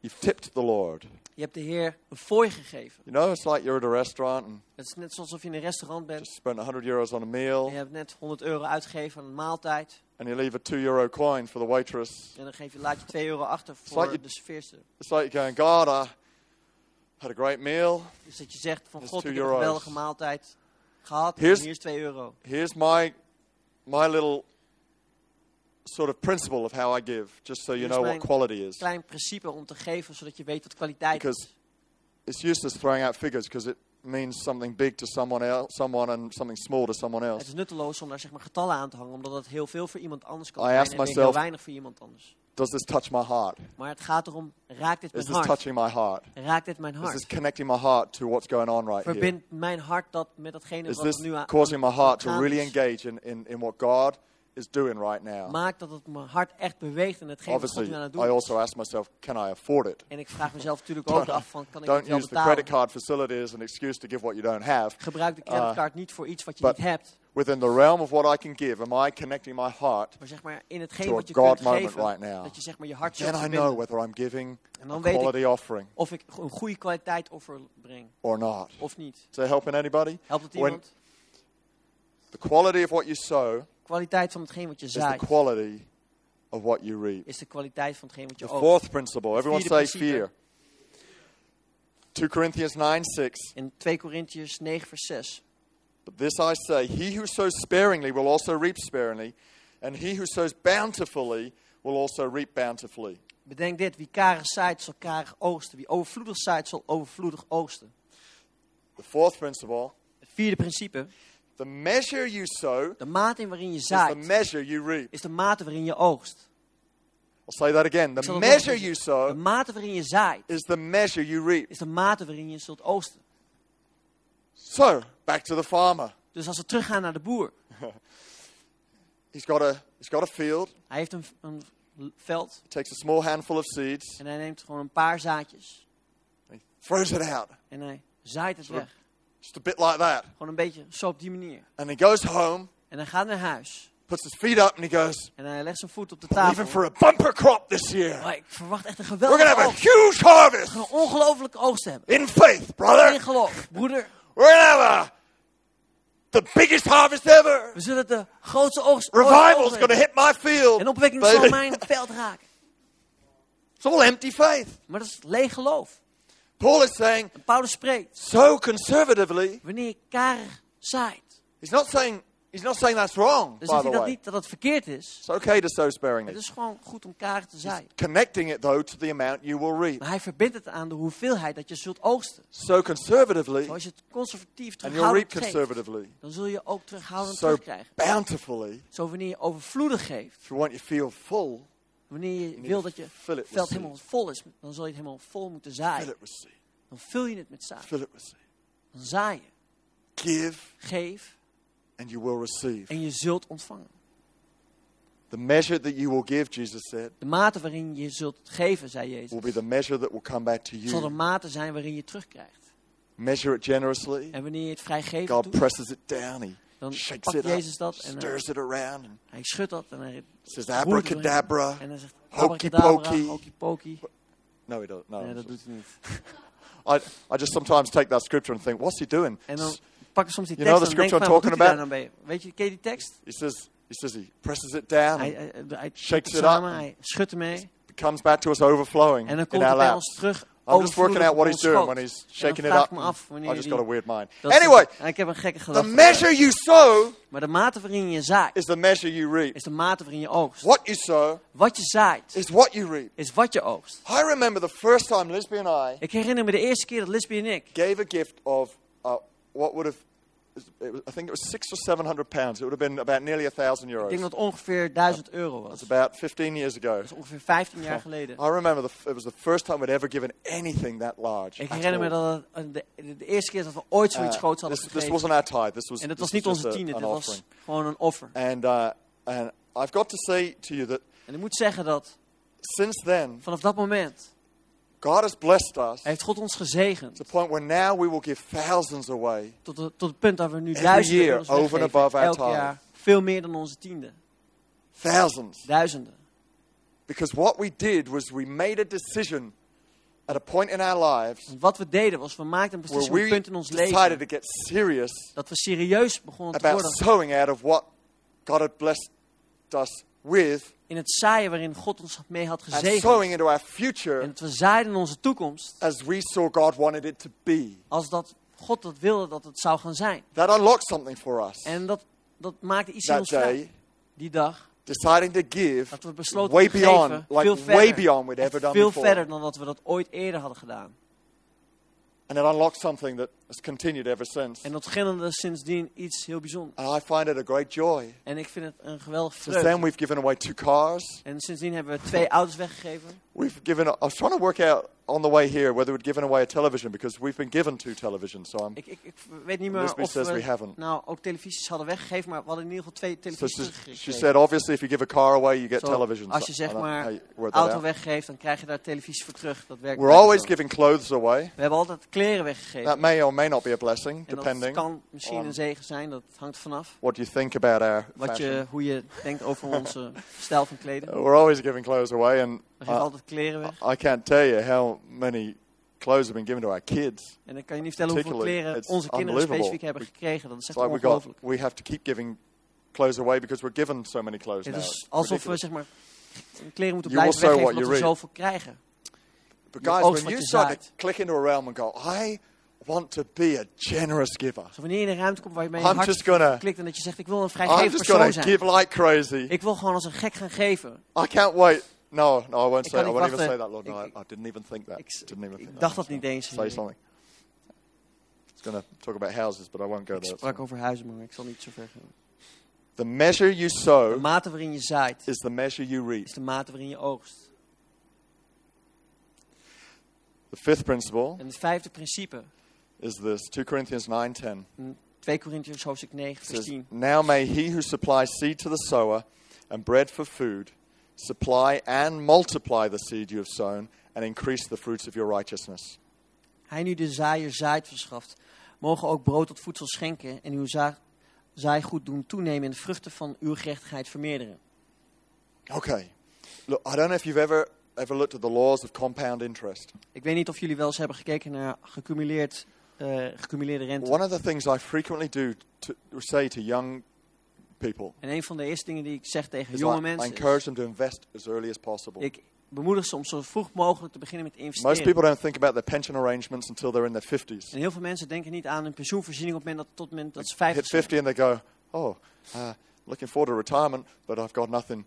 You've tipped the Lord. Je hebt de Heer een fooi gegeven. You know, it's like you're at a restaurant Het is net alsof je in een restaurant bent. just spent 100 euros on a En meal je hebt net 100 euro uitgegeven aan een maaltijd. and you leave a 2 euro coin for the waitress. En dan geef je, laat je 2 euro achter like voor you- de serveerster. It's like you're going, God, I had a great meal. Dus dat je zegt van Dat God, ik 2 heb een geweldige maaltijd gehad. En Here's- hier is 2 euro. Here's my my little sort of principle of how I give, just so you Here's know what quality is. Klein principe om te geven, zodat je weet wat kwaliteit Because is. it's useless throwing out figures because it means something big to someone else, someone and something small to someone Het else. is nutteloos om daar zeg maar getallen aan te hangen, omdat het heel veel voor iemand anders kan I zijn en myself- heel weinig voor iemand anders. Does this touch my heart? Maar het gaat erom, raakt dit Is mijn this hart? touching my heart? Raakt dit mijn Is this connecting my heart to what's going on right here? Verbindt mijn hart dat met datgene Is wat er this nu aan causing my heart to aan really is? engage in, in, in what God is doing right now? Maakt dat het mijn hart echt beweegt in hetgeen wat God nu aan het I doen is. also ask myself, can I afford it? En ik vraag mezelf natuurlijk ook af van, kan ik Don't het wel use the credit betalen? card facility as an excuse to give what you don't have. Gebruik de uh, creditcard niet voor iets wat je but- niet hebt. Within the realm of what I can give, am I connecting my heart? Maar zeg maar in hetgeen wat je God kunt moment geven, right now. dat je zeg maar je hart Then I know whether I'm giving En dan a quality offering of ik een goede kwaliteit offer breng or not. of niet. Is that helping anybody? Helpt het When- iemand? The quality of what you sow kwaliteit van hetgeen wat je is the zaait quality of what you reap. is de kwaliteit van hetgeen wat je The oogst. fourth principle, everyone say principe. fear. 2 Corinthians 9 6. In 2 Korintiërs 9 vers 6. But this I say He who sows sparingly will also reap sparingly, and he who sows bountifully will also reap bountifully. Bedenk dit, wie karig zaait zal karig oogsten. Wie overvloedig zaait zal overvloedig oogsten. The fourth principle Het vierde principe, the measure you sow de mate in waarin je is the zaait, measure you reap. is de mate waarin je oogst. I'll say that again. The measure you zeggen. De sow mate waarin je zaait, is the measure you reap. is de mate waarin je zult oogsten. So, back to the farmer. Dus als we teruggaan naar de boer. He's got a, he's got a field, Hij heeft een, een veld takes a small handful of seeds, en hij neemt gewoon een paar zaadjes. and he throws it out. En hij zaait het weg. Just a bit like that. Gewoon een beetje zo op die manier. And he goes home, En hij gaat naar huis. puts his feet up, and he goes, En hij legt zijn voet op de tafel. for a bumper crop this year. Maar ik verwacht echt een We're geweldige going to have a oogst. huge We harvest gaan een ongelofelijke oogst hebben. in faith, In brother. geloof. Broeder, We're going to have a, the biggest harvest ever. we zullen de grootste oogst Revival's to hit my field. En opwekking zal mijn veld raken. It's all empty faith. Maar dat is leeg geloof. Paul is saying, En Paulus spreekt. so conservatively. Wanneer je karig zaait. He's not saying he's not saying that's wrong. Dan by zegt the dat way, niet dat het verkeerd is. it's okay to sow Het sparingly. is gewoon goed om karig te zaaien. Connecting it though to the amount you will reap. Maar hij verbindt het aan de hoeveelheid dat je zult oogsten. So conservatively, Als je het conservatief and you'll reap terughoudend geeft, conservatively. dan zul je ook terughoudend So terugkrijgen. bountifully. Zo wanneer je overvloedig geeft, If you want your field full, wanneer you je wil dat je veld helemaal vol is, dan zul je het helemaal vol moeten zaaien. Dan vul je het met zaad. Dan zaai je, Give, geef and you will receive. en je zult ontvangen. The measure that you will give, Jesus said, De mate waarin je zult geven, zei will Jezus, be the measure that will come back to zal de you. mate zijn waarin je terugkrijgt. Measure it generously. En wanneer je het vrijgevend God doet, presses it down. He dan shakes pakt it er- up, dat en eh, stirs it around, and hij schudt dat en hij says roert het doorheen. abracadabra. En hij zegt Hokey pokey. hokey pokey. No, he doesn't. No. Nee, dat doet hij niet. I, I just sometimes take that scripture and think, what's he doing? En dan pak ik soms die You know tekst the en denk scripture I'm talking about? nou? Weet je, ken je die tekst? He says, he says he presses it down Hij, hij, hij Shakes het it up. hij schudt ermee. it comes back to us overflowing En dan in komt our het bij ons terug. I'm just working out what he's doing when he's shaking it up. I just got a weird mind. Anyway, ik heb een gekke the measure you sow Maar de mate waarin je zaait, is the measure you reap. is de mate waarin je oogst. What you sow Wat je zaait, is what you reap. is wat je oogst. I remember the first time Lisby and I Ik herinner me de eerste keer dat Lisby en ik gave a gift of uh, what would have, I think it was six or seven hundred pounds. It would have been about nearly a thousand Ik euros. denk dat het ongeveer 1000 euro was. Dat about 15 years ago. is ongeveer 15 jaar geleden. I remember the, it was the first time we'd ever given anything that large. Ik herinner me dat het de, eerste keer dat we ooit zoiets Uh, groots hadden this, this gegeven. wasn't our tithe. This was, En dat was niet onze tiende, dit was gewoon een offer. And, uh, and I've got to say to you that En ik moet zeggen dat since then, vanaf dat moment God has blessed us heeft God ons gezegend. to the point where now we will give thousands away. Tot, de- tot het punt dat we nu Every duizenden year, over and weggeven. above our Elk jaar veel meer dan onze tiende. Thousands. Duizenden. Because what we did was we made a decision at a point in our lives Want wat we deden was, we maakten een beslissing, een we punt in ons decided leven. to get serious Dat we serieus begonnen te about worden sowing out of what God had blessed us with in het zaaien waarin God ons mee had gezegend. into our En future dat we zaaiden in onze toekomst as we saw God wanted it to be. als dat God dat wilde dat het zou gaan zijn. That unlocked something for us En dat, dat maakte iets in ons vrij. Die dag deciding to give dat we besloten way te beyond, geven, like veel way verder. beyond we'd ever done veel before. verder dan dat we dat ooit eerder hadden gedaan. And it unlocked something that has continued ever since. En dat beginnende sindsdien iets heel bijzonders. And I find it a great joy. En ik vind het een geweldig Since then, vreugde. we've given away two cars. En sindsdien hebben we twee auto's weggegeven. We've given. I was trying to work out on the way here whether we'd given away a television because we've been given two televisions. So I'm. Ik, ik, ik weet niet meer of says we we haven't. nou ook televisies hadden weggegeven, maar we hadden in ieder geval twee So televisies she, she said, obviously, if you give a car away, you get televisions. als je zeg maar auto out. weggeeft, dan krijg je daar televisie voor terug. Dat werkt We're always zo. giving clothes away. We hebben altijd kleren weggegeven. That may or may not be a blessing, en dat depending kan misschien een zegen zijn, dat hangt vanaf. what you think about our Wat fashion. je, hoe je denkt over onze stijl van kleding. We're always giving clothes away, and We geven uh, altijd kleren weg. I can't tell you how many clothes have been given to our kids. En dan kan je niet vertellen hoeveel kleren onze kinderen specifiek hebben gekregen. Dat is echt like we ongelooflijk. we have to keep giving clothes away because we're given so many clothes Het is alsof we zeg maar kleren moeten blijven weggeven omdat we zoveel krijgen. But je guys, when you je start to click into a realm and go, I want to be a generous giver. Zo wanneer je in een ruimte komt waar je je I'm hart gonna, klikt en dat je zegt ik wil een I'm vrijgevig just gonna persoon zijn. give like crazy. Ik wil gewoon als een gek gaan geven. I can't wait. No, no, I won't Ik say. I won't even say that, Lord. No, Ik- I, I didn't even think that. ik- didn't even ik think dacht that. dat niet eens, Say something. It's going to talk about houses, but I won't go Ik there. sprak over huizen, maar ik zal niet zo ver gaan. The measure you De sow mate waarin je zaait, is the measure you reap. is de mate waarin je oogst. The fifth principle En het vijfde principe, is this 2 Corinthians 9:10. in 2 Corinthians hoofdstuk 9, It vers says, 10. Now may he who supplies seed to the sower and bread for food supply and multiply the seed you have sown and increase the fruits of your righteousness. Hij nu de zaaier zaait verschaft, mogen ook brood tot voedsel schenken en uw za zaaigoed doen toenemen en de vruchten van uw gerechtigheid vermeerderen. Okay. Look, I don't know if you've ever ever looked at the laws of compound interest. Ik weet niet of jullie wel eens hebben gekeken naar gecumuleerd, eh, gecumuleerde rente. One of the things I frequently do to say to young people En een van de eerste dingen die ik zeg tegen jonge I, I mensen encourage them to invest as early as possible. ik bemoedig ze om zo vroeg mogelijk te beginnen met Most investeren. people don't think about their pension arrangements until they're in their 50s. En heel veel mensen denken niet aan hun pensioenvoorziening op het moment dat, tot het moment dat ze Hit 50 zijn. 50 and they go, oh, uh, looking forward to retirement, but I've got nothing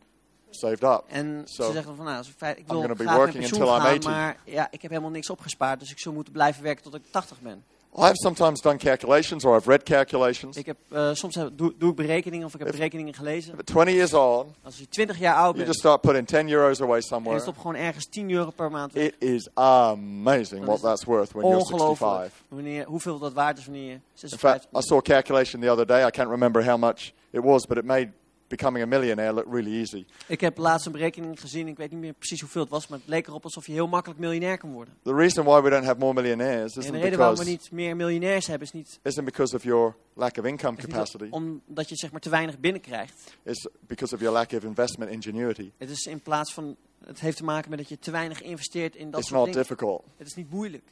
saved up. En So, ze zeggen van, nou, feit- ik wil be graag working pensioen until I'm gaan, 80. maar ja, ik heb helemaal niks opgespaard, dus ik zou moeten blijven werken tot ik 80 ben. I've sometimes done calculations or I've read calculations. Ik heb, eh, soms heb, doe, doe ik berekeningen of ik heb If- berekeningen gelezen. But 20 years on, Als je 20 jaar oud you bent just start putting 10 euros away en je somewhere. stopt gewoon ergens 10 euro per maand weg. It is amazing what is that's worth when you're Ongelooflijk 65. wanneer, hoeveel dat waard is wanneer je In 56 fact, I saw a calculation the other day. I can't remember how much it was, but it made becoming a millionaire look really easy. Ik heb laatst een berekening gezien, ik weet niet meer precies hoeveel het was, maar het leek erop alsof je heel makkelijk miljonair kan worden. The reason why we don't have more millionaires En de isn't reden waarom we niet meer miljonairs hebben, is niet, isn't because of your lack of income capacity. omdat je zeg maar te weinig binnenkrijgt. It's because of your lack of investment ingenuity. Het is in plaats van, het heeft te maken met dat je te weinig investeert in dat It's soort not dingen. difficult Het is niet moeilijk.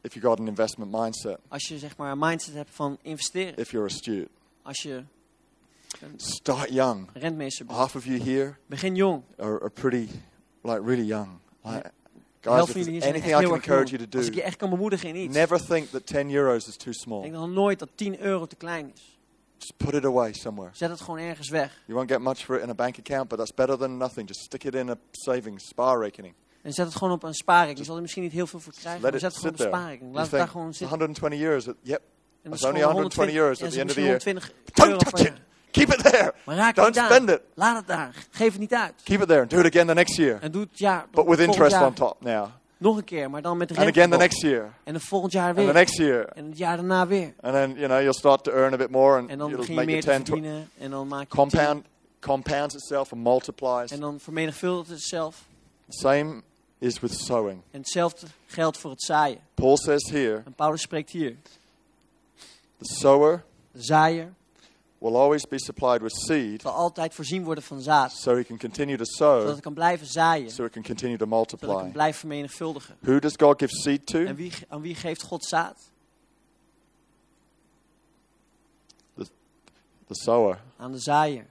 if you got an investment mindset, Als je zeg maar een mindset hebt van investeren. if you're astute. Als je Start young. Half of you here Begin jong. are, are pretty, like, really young. Like, guys, if there's anything I can encourage you to Als ik je do, echt kan bemoedigen in iets. never think that 10 euros is too Ik small. denk dan nooit dat 10 euro te klein is. Just put it away somewhere. Zet het gewoon ergens weg. You won't get much for it in a bank account, but that's better than nothing. Just stick it in a savings spaarrekening. En zet het gewoon op een spaarrekening. Je zal er misschien niet heel veel voor krijgen, Let maar zet het gewoon op een spaarrekening. You Laat het daar think, gewoon "It's zitten. 120 years. Yep. En it's dat is only gewoon 120 euros at the end of the year. misschien 120 Don't touch it. Keep it there. Maar raak het Don't spend it. Laat het daar. Geef het niet uit. Keep it there and do it again the next year. En doe het jaar, But with interest jaar on top now. nog een keer, maar dan met And rente again the next year. En dan volgend jaar And the weer. next year. En het jaar daarna weer. And then, you know, you'll start to earn a bit more and En dan it'll begin je make meer te 10, 20. verdienen. En dan maak je Compound, compounds itself and multiplies. 10. En dan vermenigvuldigt het zelf. Same is with sowing. En hetzelfde geldt voor het zaaien. Paul says here, En Paulus spreekt hier. the sower De zaaier will always be supplied with seed zal altijd voorzien worden van zaad. so he can continue to Zodat sow, ik kan blijven zaaien. so it can continue to Zodat ik multiply. kan blijven vermenigvuldigen. Who does God give seed to? En wie, aan wie geeft God zaad? The sower. Aan de zaaier.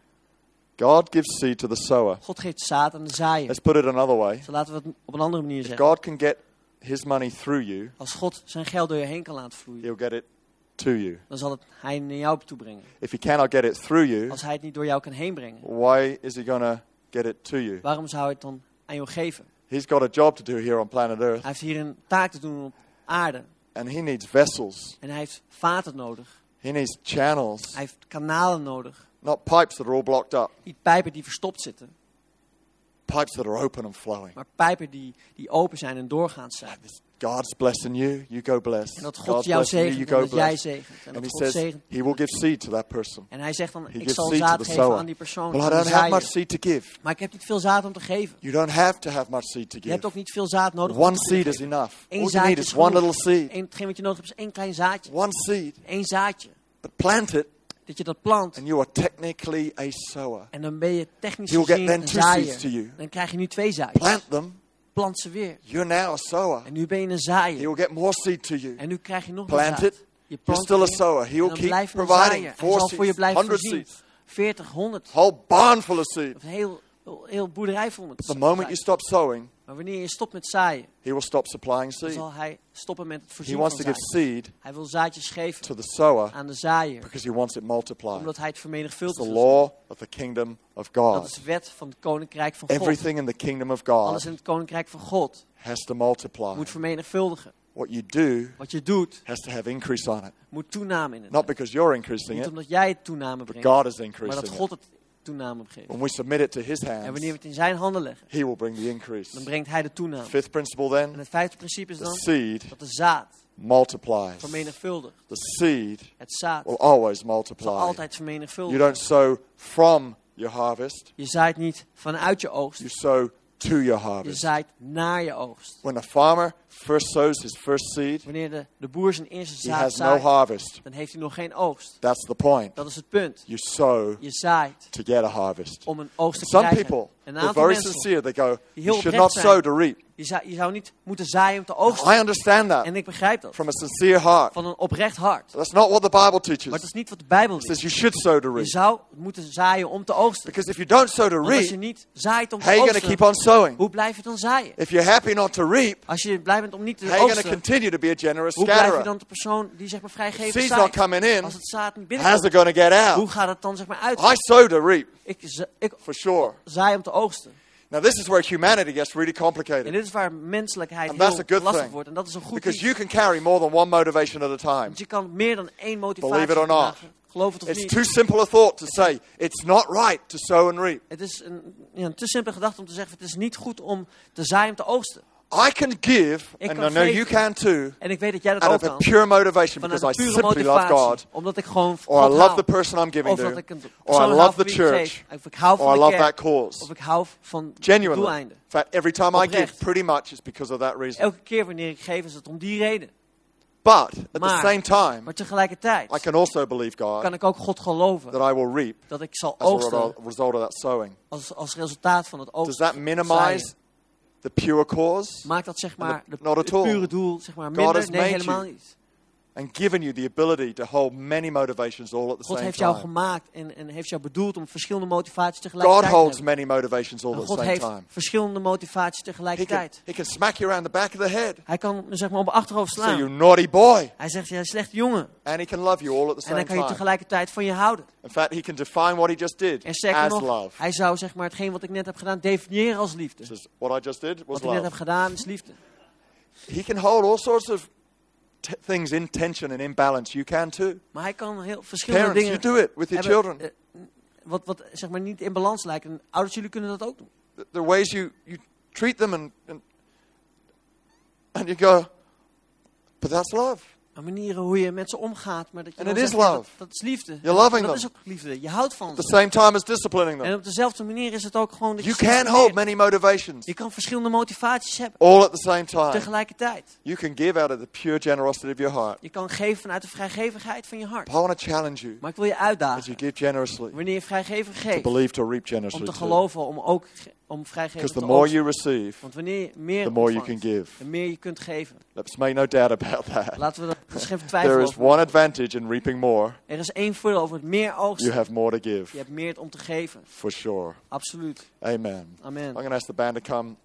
God gives seed to the sower. God geeft zaad aan de zaaier. Let's put it another way. Zo laten we het op een andere manier If zeggen. God can get his money through you, Als God zijn geld door je heen kan laten vloeien, he'll get it to you. dan zal het hij naar jou toe brengen. If he cannot get it through you, Als hij het niet door jou kan heen brengen, why is he to get it to you? waarom zou hij het dan aan jou geven? He's got a job to do here on planet Earth, Hij heeft hier een taak te doen op aarde. and he needs vessels. En hij heeft vaten nodig. He needs channels, Hij heeft kanalen nodig. not pipes that are all blocked up, Niet pijpen die verstopt zitten, pipes that are open and flowing. maar pijpen die, die open zijn en doorgaand zijn. God's blessing you, you go blessed. En dat God God's jou blessing you, you zegent en dat jij zegent. En dat God says zegent. he will give seed to that person. En hij zegt dan, He ik zal zaad geven sower. aan die persoon. Well, I don't have much seed to give. Maar ik heb niet veel zaad om te geven. You don't have to have much seed to Je hebt give. ook niet veel zaad nodig om One te kunnen seed is geven. enough. Eén All you zaadje need is is one little seed. Eén- Hetgeen wat je nodig hebt is één klein zaadje. One seed. Eén zaadje. But plant it, Dat je dat plant. and you are technically a sower. En dan ben je technisch gezien een zaaier. Dan krijg je nu twee zaadjes. Plant them, Plant ze weer. you're now a sower. En nu ben je een He zaaier. will get more seed to you. En nu krijg je nog Plant meer zaad. it. Je You're plant still a sower. He will keep providing. Hij zal voor je blijven 100 voorzien. seeds. 40, 100. Whole barn full of seed. Of heel, heel, boerderij vol met The moment you stop sowing, Maar wanneer je stopt met zaaien, he will stop supplying seed. zal hij stoppen met het He voorzien wants van to give seed Hij wil zaadjes geven to the sower aan de zaaier. because he wants it multiplied. Omdat hij het vermenigvuldigt. the law of the kingdom of Dat God. is de wet van het koninkrijk van God. Everything in the kingdom of Alles God in het koninkrijk van God has to multiply. moet vermenigvuldigen. What you do Wat je doet, has to have increase on it. moet toename in het. Not because you're increasing Niet it, omdat jij het toename but brengt, God is maar dat increasing God het toename geeft. When we submit it to his En wanneer we hands, het in zijn handen leggen, he will bring the increase. dan brengt hij de toename. Fifth principle En then, het vijfde principe is the dan seed dat de zaad multiplies. vermenigvuldigt. The seed Het zaad will always zal multiply. altijd You vermenigvuldigen. don't sow from your harvest, Je zaait niet vanuit je oogst, you sow to your je harvest. zaait naar je oogst. When a farmer first sows his first seed, Wanneer de, de boer zijn eerste he zaad has no zaait, harvest. dan heeft hij nog geen oogst. That's the point. Dat is het punt. You sow Je zaait to get a harvest. om een oogst te Some krijgen. people, Een they're aantal very mensen, sincere. They go, die you heel should oprecht not zijn. sow to reap. je, zou, je zou niet moeten zaaien om te oogsten. I understand that En ik begrijp dat. from a sincere heart. Van een oprecht hart. That's not what the Bible Maar dat teaches. is niet wat de Bijbel says zegt. you should sow to Je reap. zou moeten zaaien om te oogsten. Because if you don't sow to Want als je reap, niet zaait om how te are you going to oogsten, keep on sowing? hoe blijf je dan zaaien? If you're happy not to reap, Als je blij bent om niet te how oogsten, continue to be a generous hoe blijf je dan de persoon die zeg maar vrijgevend Seed's not zaait? coming in. Als het zaad niet How's it binnenkomt, going to get hoe out? gaat het dan zeg maar uit? I sow to reap, Ik, ik for sure. zaai om te oogsten. Now, this is where humanity gets really En complicated. dit is waar menselijkheid And that's a heel lastig thing. wordt. En dat is een goed Because you can carry more than one motivation at a time. Want je kan meer dan één motivatie Believe it or not. dragen. Geloof het of It's niet. too simple a thought to say it's not right to sow and reap. Het is een, ja, een te simpele gedachte om te zeggen: het is niet goed om te zaaien om te oogsten. I can give, Ik and I know you can too, En ik weet dat jij dat out ook of a pure motivation because I simply love. God, Omdat ik gewoon or I love the person I'm giving to, or I love van the church. Of ik hou or I van love that cause. Of ik hou van Genuinely. doeleinde. In fact, every time I give, pretty much it's because of that reason. Elke keer wanneer ik geef is het om die reden. But at the same time, Maar tegelijkertijd I can also believe kan God ik ook God geloven that I will reap dat ik zal as a oogsten result- result of that sowing. als, als resultaat van het oogsten. Does that minimize the pure cause Maakt dat zeg maar de, Not at het pure doel zeg maar God minder? has Nee, made helemaal you. niet. And given you the ability to hold many motivations all at the God same heeft jou time? gemaakt en, en heeft jou bedoeld om verschillende motivaties God tegelijkertijd te holds hebben. many motivations all En at the God same heeft time. verschillende motivaties He can, tegelijkertijd. he can smack you around the back of the head. Hij kan zeg maar op de achterhoofd Say, you slaan. naughty boy. Hij zegt, jij slechte jongen. And he can love you all at the En same dan kan je time. tegelijkertijd van je houden. In fact, he can define what he just did En sterker as nog, love. hij zou zeg maar hetgeen wat ik net heb gedaan definiëren als liefde. Says, what I just did was Wat ik net heb love. gedaan is liefde. He can hold all sorts of t- things in tension and in balance. You can too. Maar hij kan heel verschillende Parents, you do it with your hebben, children. eh, wat, wat zeg maar niet in balans lijken. En ouders, jullie kunnen dat ook doen. The, the ways you, you treat them and, and, and you go, but that's love. Aan manieren hoe je met ze omgaat. Maar dat je And dan it is zegt, love. Dat, dat is liefde. You're loving dat them. is ook liefde. Je houdt van At the ze. same time as disciplining En them. op dezelfde manier is het ook gewoon dat You je can hold many motivations Je kan verschillende motivaties hebben all at the same time. tegelijkertijd. You can give out of the pure generosity of your heart. Je kan geven vanuit de vrijgevigheid van je hart. I want to challenge you Maar ik wil je as you uitdagen. give generously Wanneer je vrijgevig to geeft. believe to reap Om generously. te too. geloven, om ook om vrijgevig Because te the more you receive, Want wanneer je meer the more you can give. de meer je kunt geven. Let's make no doubt about that. Laten we dat, is geen twijfel There is over. one advantage in reaping more. Er is één voordeel over het meer You oogsten. have more to Je give, hebt meer om te geven. for sure. Absoluut. Amen. I'm Amen. going to ask the band to come,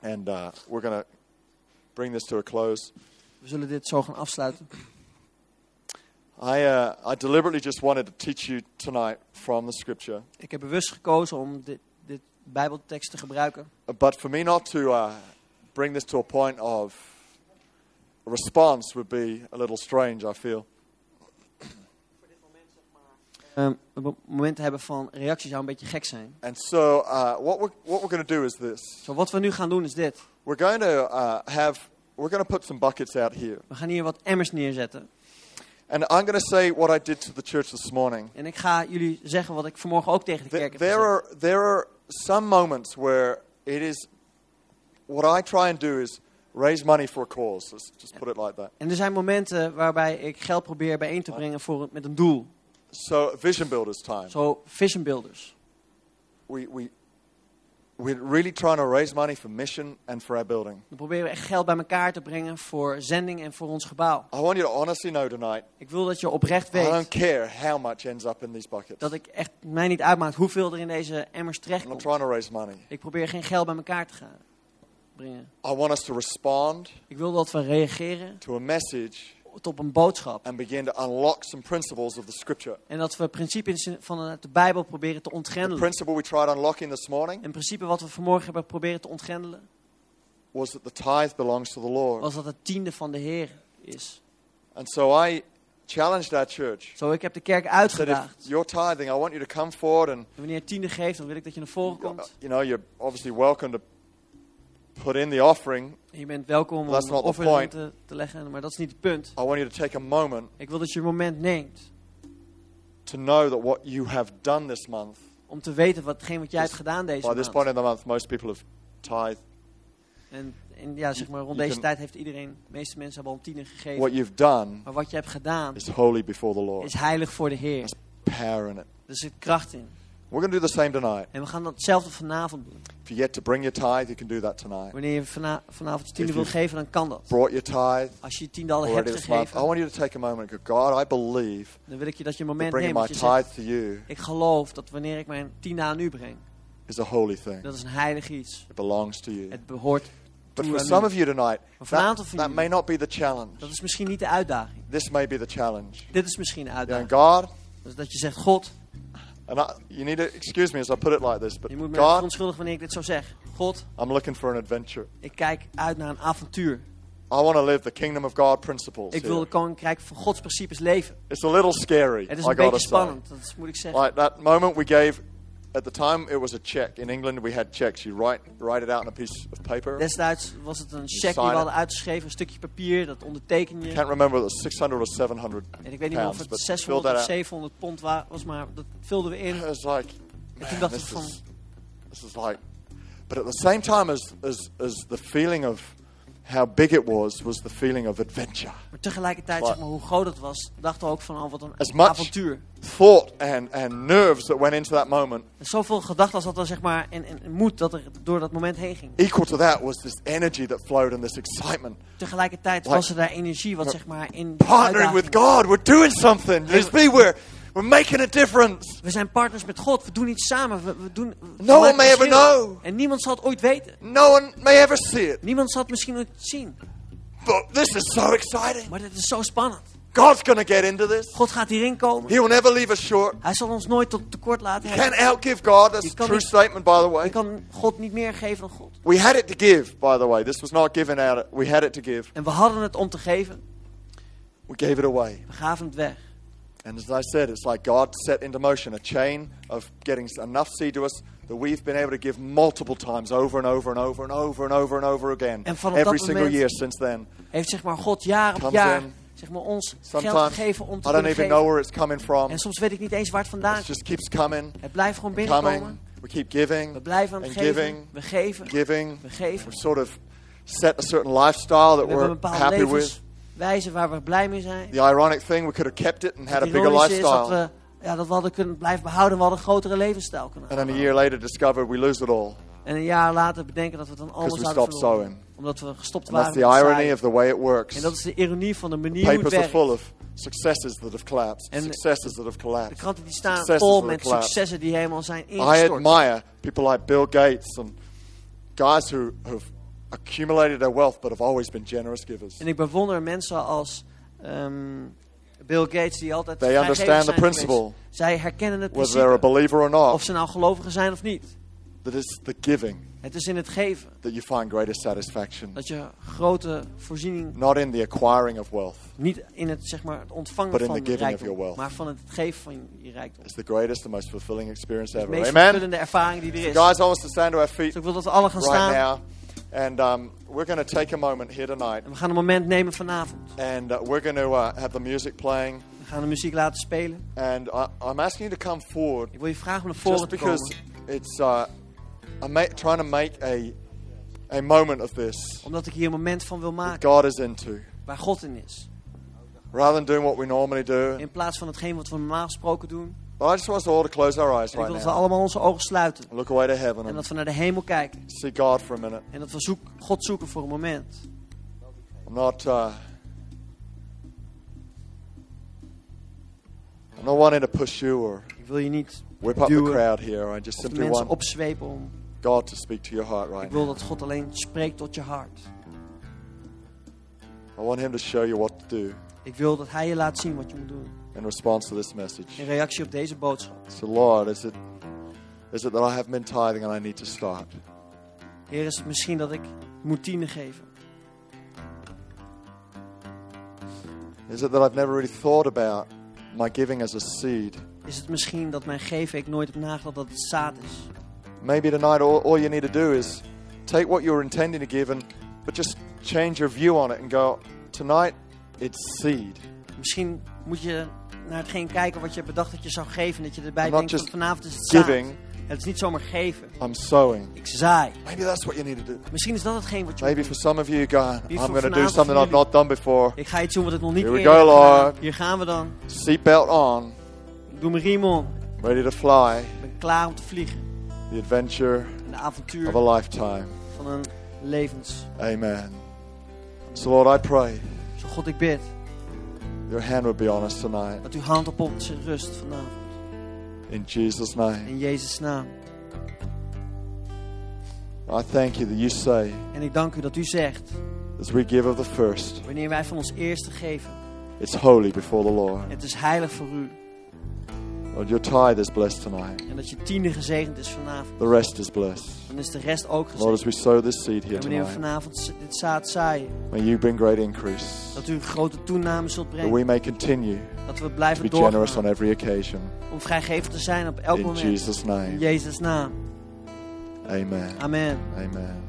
and uh, we're going to bring this to a close. We zullen dit zo gaan afsluiten. I, uh, I deliberately just wanted to teach you tonight from the scripture, Ik heb bewust gekozen om dit bijbeltekst te gebruiken. but for me not to uh, bring this to a point of response would be a little strange, I feel. Um, op het moment hebben van reactie zou een beetje gek zijn. And so, uh, what we're, what we're going to do is this Zo, wat we nu gaan doen is dit. we're going to uh, have, we're going to put some buckets out here. We gaan hier wat emmers neerzetten. And I'm going to say what I did to the church this morning. En ik ga jullie zeggen wat ik vanmorgen ook tegen de kerk heb there gezegd. are there are some moments where it is what I try and do is raise money for a cause. Let's just put it like that. En er zijn momenten waarbij ik geld probeer bijeen te brengen voor, met een doel. So vision builders time. Zo vision builders. We we we're really trying to raise money for mission and for our building. Dan proberen we echt geld bij elkaar te brengen voor zending en voor ons gebouw. I want you to honestly know tonight. Ik wil dat je oprecht I don't weet care how much ends up in these buckets. dat ik echt mij niet uitmaakt hoeveel er in deze emmers I'm not trying to raise money. Ik probeer geen geld bij elkaar te gaan brengen. I want us to respond Ik wil dat we reageren to a message op een boodschap. and begin to unlock some principles of the scripture. En dat we principes van de Bijbel proberen te The ontgrendelen. principle we tried unlocking this morning Een principe wat we vanmorgen hebben proberen te ontgrendelen, was that the tithe belongs to the Lord. was dat het tiende van de Heer is. And so I challenged our church. Zo, ik heb de kerk uitgedaagd. you're tithing, I want you to come forward and, En wanneer je tiende geeft, dan wil ik dat je naar voren you komt. know, you're obviously welcome to put in the offering. Je bent welkom om een offer te, te leggen, maar dat is niet het punt. I want you to take a moment Ik wil dat je een moment neemt to know that what you have done this month, om te weten watgeen wat jij hebt gedaan deze by this maand. point in the month, most people have tithed. En, en ja, zeg maar, rond You deze tijd heeft iedereen, de meeste mensen hebben al een tiener gegeven. What you've done Maar wat je hebt gedaan is holy before the Lord. is heilig voor de Heer. There's power in it. Er zit kracht in. We're going to do the same tonight. En we gaan datzelfde vanavond doen. If you get to bring your tithe, you can do that tonight. Wanneer je vana- vanavond je tiende wil geven, dan kan dat. Brought your tithe Als je je tiende al hebt month. I gegeven, want you to take a moment and go, God, I believe dan wil ik je dat je een moment neemt my dat je zegt, tithe to you ik geloof dat wanneer ik mijn tiende aan u breng, is a holy thing. dat is een heilig iets. It belongs to you. Het behoort But for some of you tonight, that, may not be the challenge. dat is misschien niet de uitdaging. This may be the challenge. Dit is misschien de uitdaging. God, Dus dat je zegt, God, and I, you need to excuse me as I put it like this, but je moet me God, verontschuldigen wanneer ik dit zo zeg. God, I'm looking for an adventure. ik kijk uit naar een avontuur. I want to live the kingdom of God principles. Ik wil here. de koninkrijk van Gods principes leven. It's a little scary. Het is I een beetje say. spannend, dat moet ik zeggen. Like that moment we gave. At the time, it was a check. In England, we had checks. You write write it out on a piece of paper. Destijds was het een check die we hadden uitgeschreven, een stukje papier, dat ondeteken I can't remember whether it was 600 or 700 En ik weet niet meer of het 600 that of 700 pond was, maar dat vulden we in. It was like, En toen this we van, is, this is like. But at the same time as, as, as the feeling of how big it was, was the feeling of adventure. maar tegelijkertijd, zeg maar, hoe groot het was, dachten we ook van, oh, wat een As much- avontuur. Thought and, and nerves that went into that moment. En zoveel gedachten als dat er, zeg maar, en, en, moed dat er door dat moment heen ging. Equal to that was this energy that flowed and this excitement. Tegelijkertijd Like- was er daar energie wat, zeg maar, in Partnering with God, we're doing something. Let's be, we're, we're making a difference. We zijn partners met God, we doen iets samen, we, we doen... we No one may ever know. En niemand zal het ooit weten. No one may ever see it. Niemand zal het misschien ooit zien. But this is so exciting. Maar dit is zo spannend. God's to get into this. God gaat hierin komen. He will never leave us short. Hij zal ons nooit tot tekort laten hebben. can't outgive God. That's Je a true niet- statement, by the Je way. kan God niet meer geven dan God. We had it to give, by the way. This was not given out. We had it to give. En we hadden het om te geven. We gave it away. We gaven het weg. And as I said, it's like God set into motion a chain of getting enough seed to us that we've been able to give multiple times over and over and over and over and over and over again. En vanaf Every dat single moment- year since then. Heeft zeg maar God jaar op jaar in. zeg maar, ons geld Sometimes geven om te I don't even geven. know where it's coming from. En soms weet ik niet eens waar het vandaan It komt. just keeps coming, Het blijft gewoon coming. binnenkomen. We keep giving, We blijven aan het geven. giving, We geven. giving. We geven. We've sort of set a certain lifestyle that We we're happy with. Levenswijze waar we blij mee zijn. The ironic thing, we could have kept it and had a bigger ironische is dat lifestyle. we, ja, dat we hadden kunnen blijven behouden. We hadden een grotere levensstijl kunnen And then a year later discover we lose it all. En een jaar later bedenken dat we dan zouden stopped verloren. sowing. Omdat we gestopt And that's waren the met irony of the way it works. En dat is de ironie van de manier hoe het Papers are werkt. full of successes that have collapsed. En- Successes that have De collapsed. kranten die staan Successes vol met successen die helemaal zijn I ingestort. admire people like Bill Gates and guys who have accumulated their wealth but have always been generous givers. En ik bewonder mensen als ehm, Bill Gates die altijd They understand the principle, Zij herkennen het whether they're a principe. believer or Of not, ze nou gelovigen zijn of niet. that it's the giving Het is in het geven that you find greatest satisfaction, dat je grote voorziening, not in the acquiring of wealth. niet in het, zeg maar, het ontvangen van the of rijkdom, maar van het geven van je rijkdom. It's the greatest and most fulfilling experience De ever. meest Amen. vervullende ervaring die er is. Guys, I want us to stand to our feet Dus ik wil dat we alle gaan right staan. now. And um, we're going to take a moment here tonight. En we gaan een moment nemen vanavond. And uh, we're going to uh, have the music playing. We gaan de muziek laten spelen. And I, I'm asking you to come forward Ik wil je vragen om naar voren just te because komen. it's uh, I'm trying to make a, a moment of this Omdat ik hier een moment van wil maken God is into. waar God in is. Rather than doing what we normally do. In plaats van hetgeen wat we normaal gesproken doen. I just want us all to close our eyes En ik wil dat we now. allemaal onze ogen sluiten. And look away to heaven En dat we naar de hemel kijken. see God for a minute. En dat we zoek, God zoeken voor een moment. I'm not. Uh, I'm not wanting to push you or Ik wil je niet whip up the duwen crowd here. I just simply mensen want opzwepen om. God to speak to your heart Ik right wil now. dat God alleen spreekt tot je hart. I want Him to show you what to do Ik wil dat Hij je laat zien wat je moet doen. In response to this message. In reactie op deze boodschap. So, Lord, is it is it that I have been tithing and I need to start? Heer, is het misschien dat ik moet tienen geven? Is it that I've never really thought about my giving as a seed? Is het misschien dat mijn geven ik nooit heb nagedacht dat het zaad is? Maybe tonight all, all you need to do is take what you're intending to give and but just change your view on it and go, tonight it's seed. Misschien moet je naar hetgeen kijken wat je bedacht dat je zou geven. Dat je erbij denkt van vanavond is het zaad. Giving, Het is niet zomaar geven. I'm sowing. Ik zaai. Maybe that's what you need to do. Misschien is dat hetgeen wat je Maybe moet for some of you, Wie I'm going to do something I've not done before. Ik ga iets doen wat ik nog niet Here we eerder go, heb gedaan. Lord. Hier gaan we dan. Seatbelt on, doe mijn riem om. ready to fly. Ik ben klaar om te vliegen. The adventure En de avontuur of a lifetime. van een levens. Amen. So, Lord, I pray Zo God, ik bid your hand would be on us tonight. dat uw hand op ons rust vanavond. In Jesus' name. In Jezus' naam. I thank you that you say, En ik dank u dat u zegt, as we give of the first, wanneer wij van ons eerste geven, it's holy before the Lord. het is heilig voor u. Lord, your tithe is blessed tonight. En dat je tiende gezegend is vanavond. The rest is blessed. Dan is de rest ook Lord, as gezegend. we sow this seed here En wanneer we tonight, vanavond dit zaad zaaien, may you bring great increase. dat u grote toename zult That brengen. we may continue Dat we blijven be generous on doorgaan every occasion. om vrijgevig te zijn op elk In moment. Jesus' In name. Jezus' naam. Amen. Amen. Amen.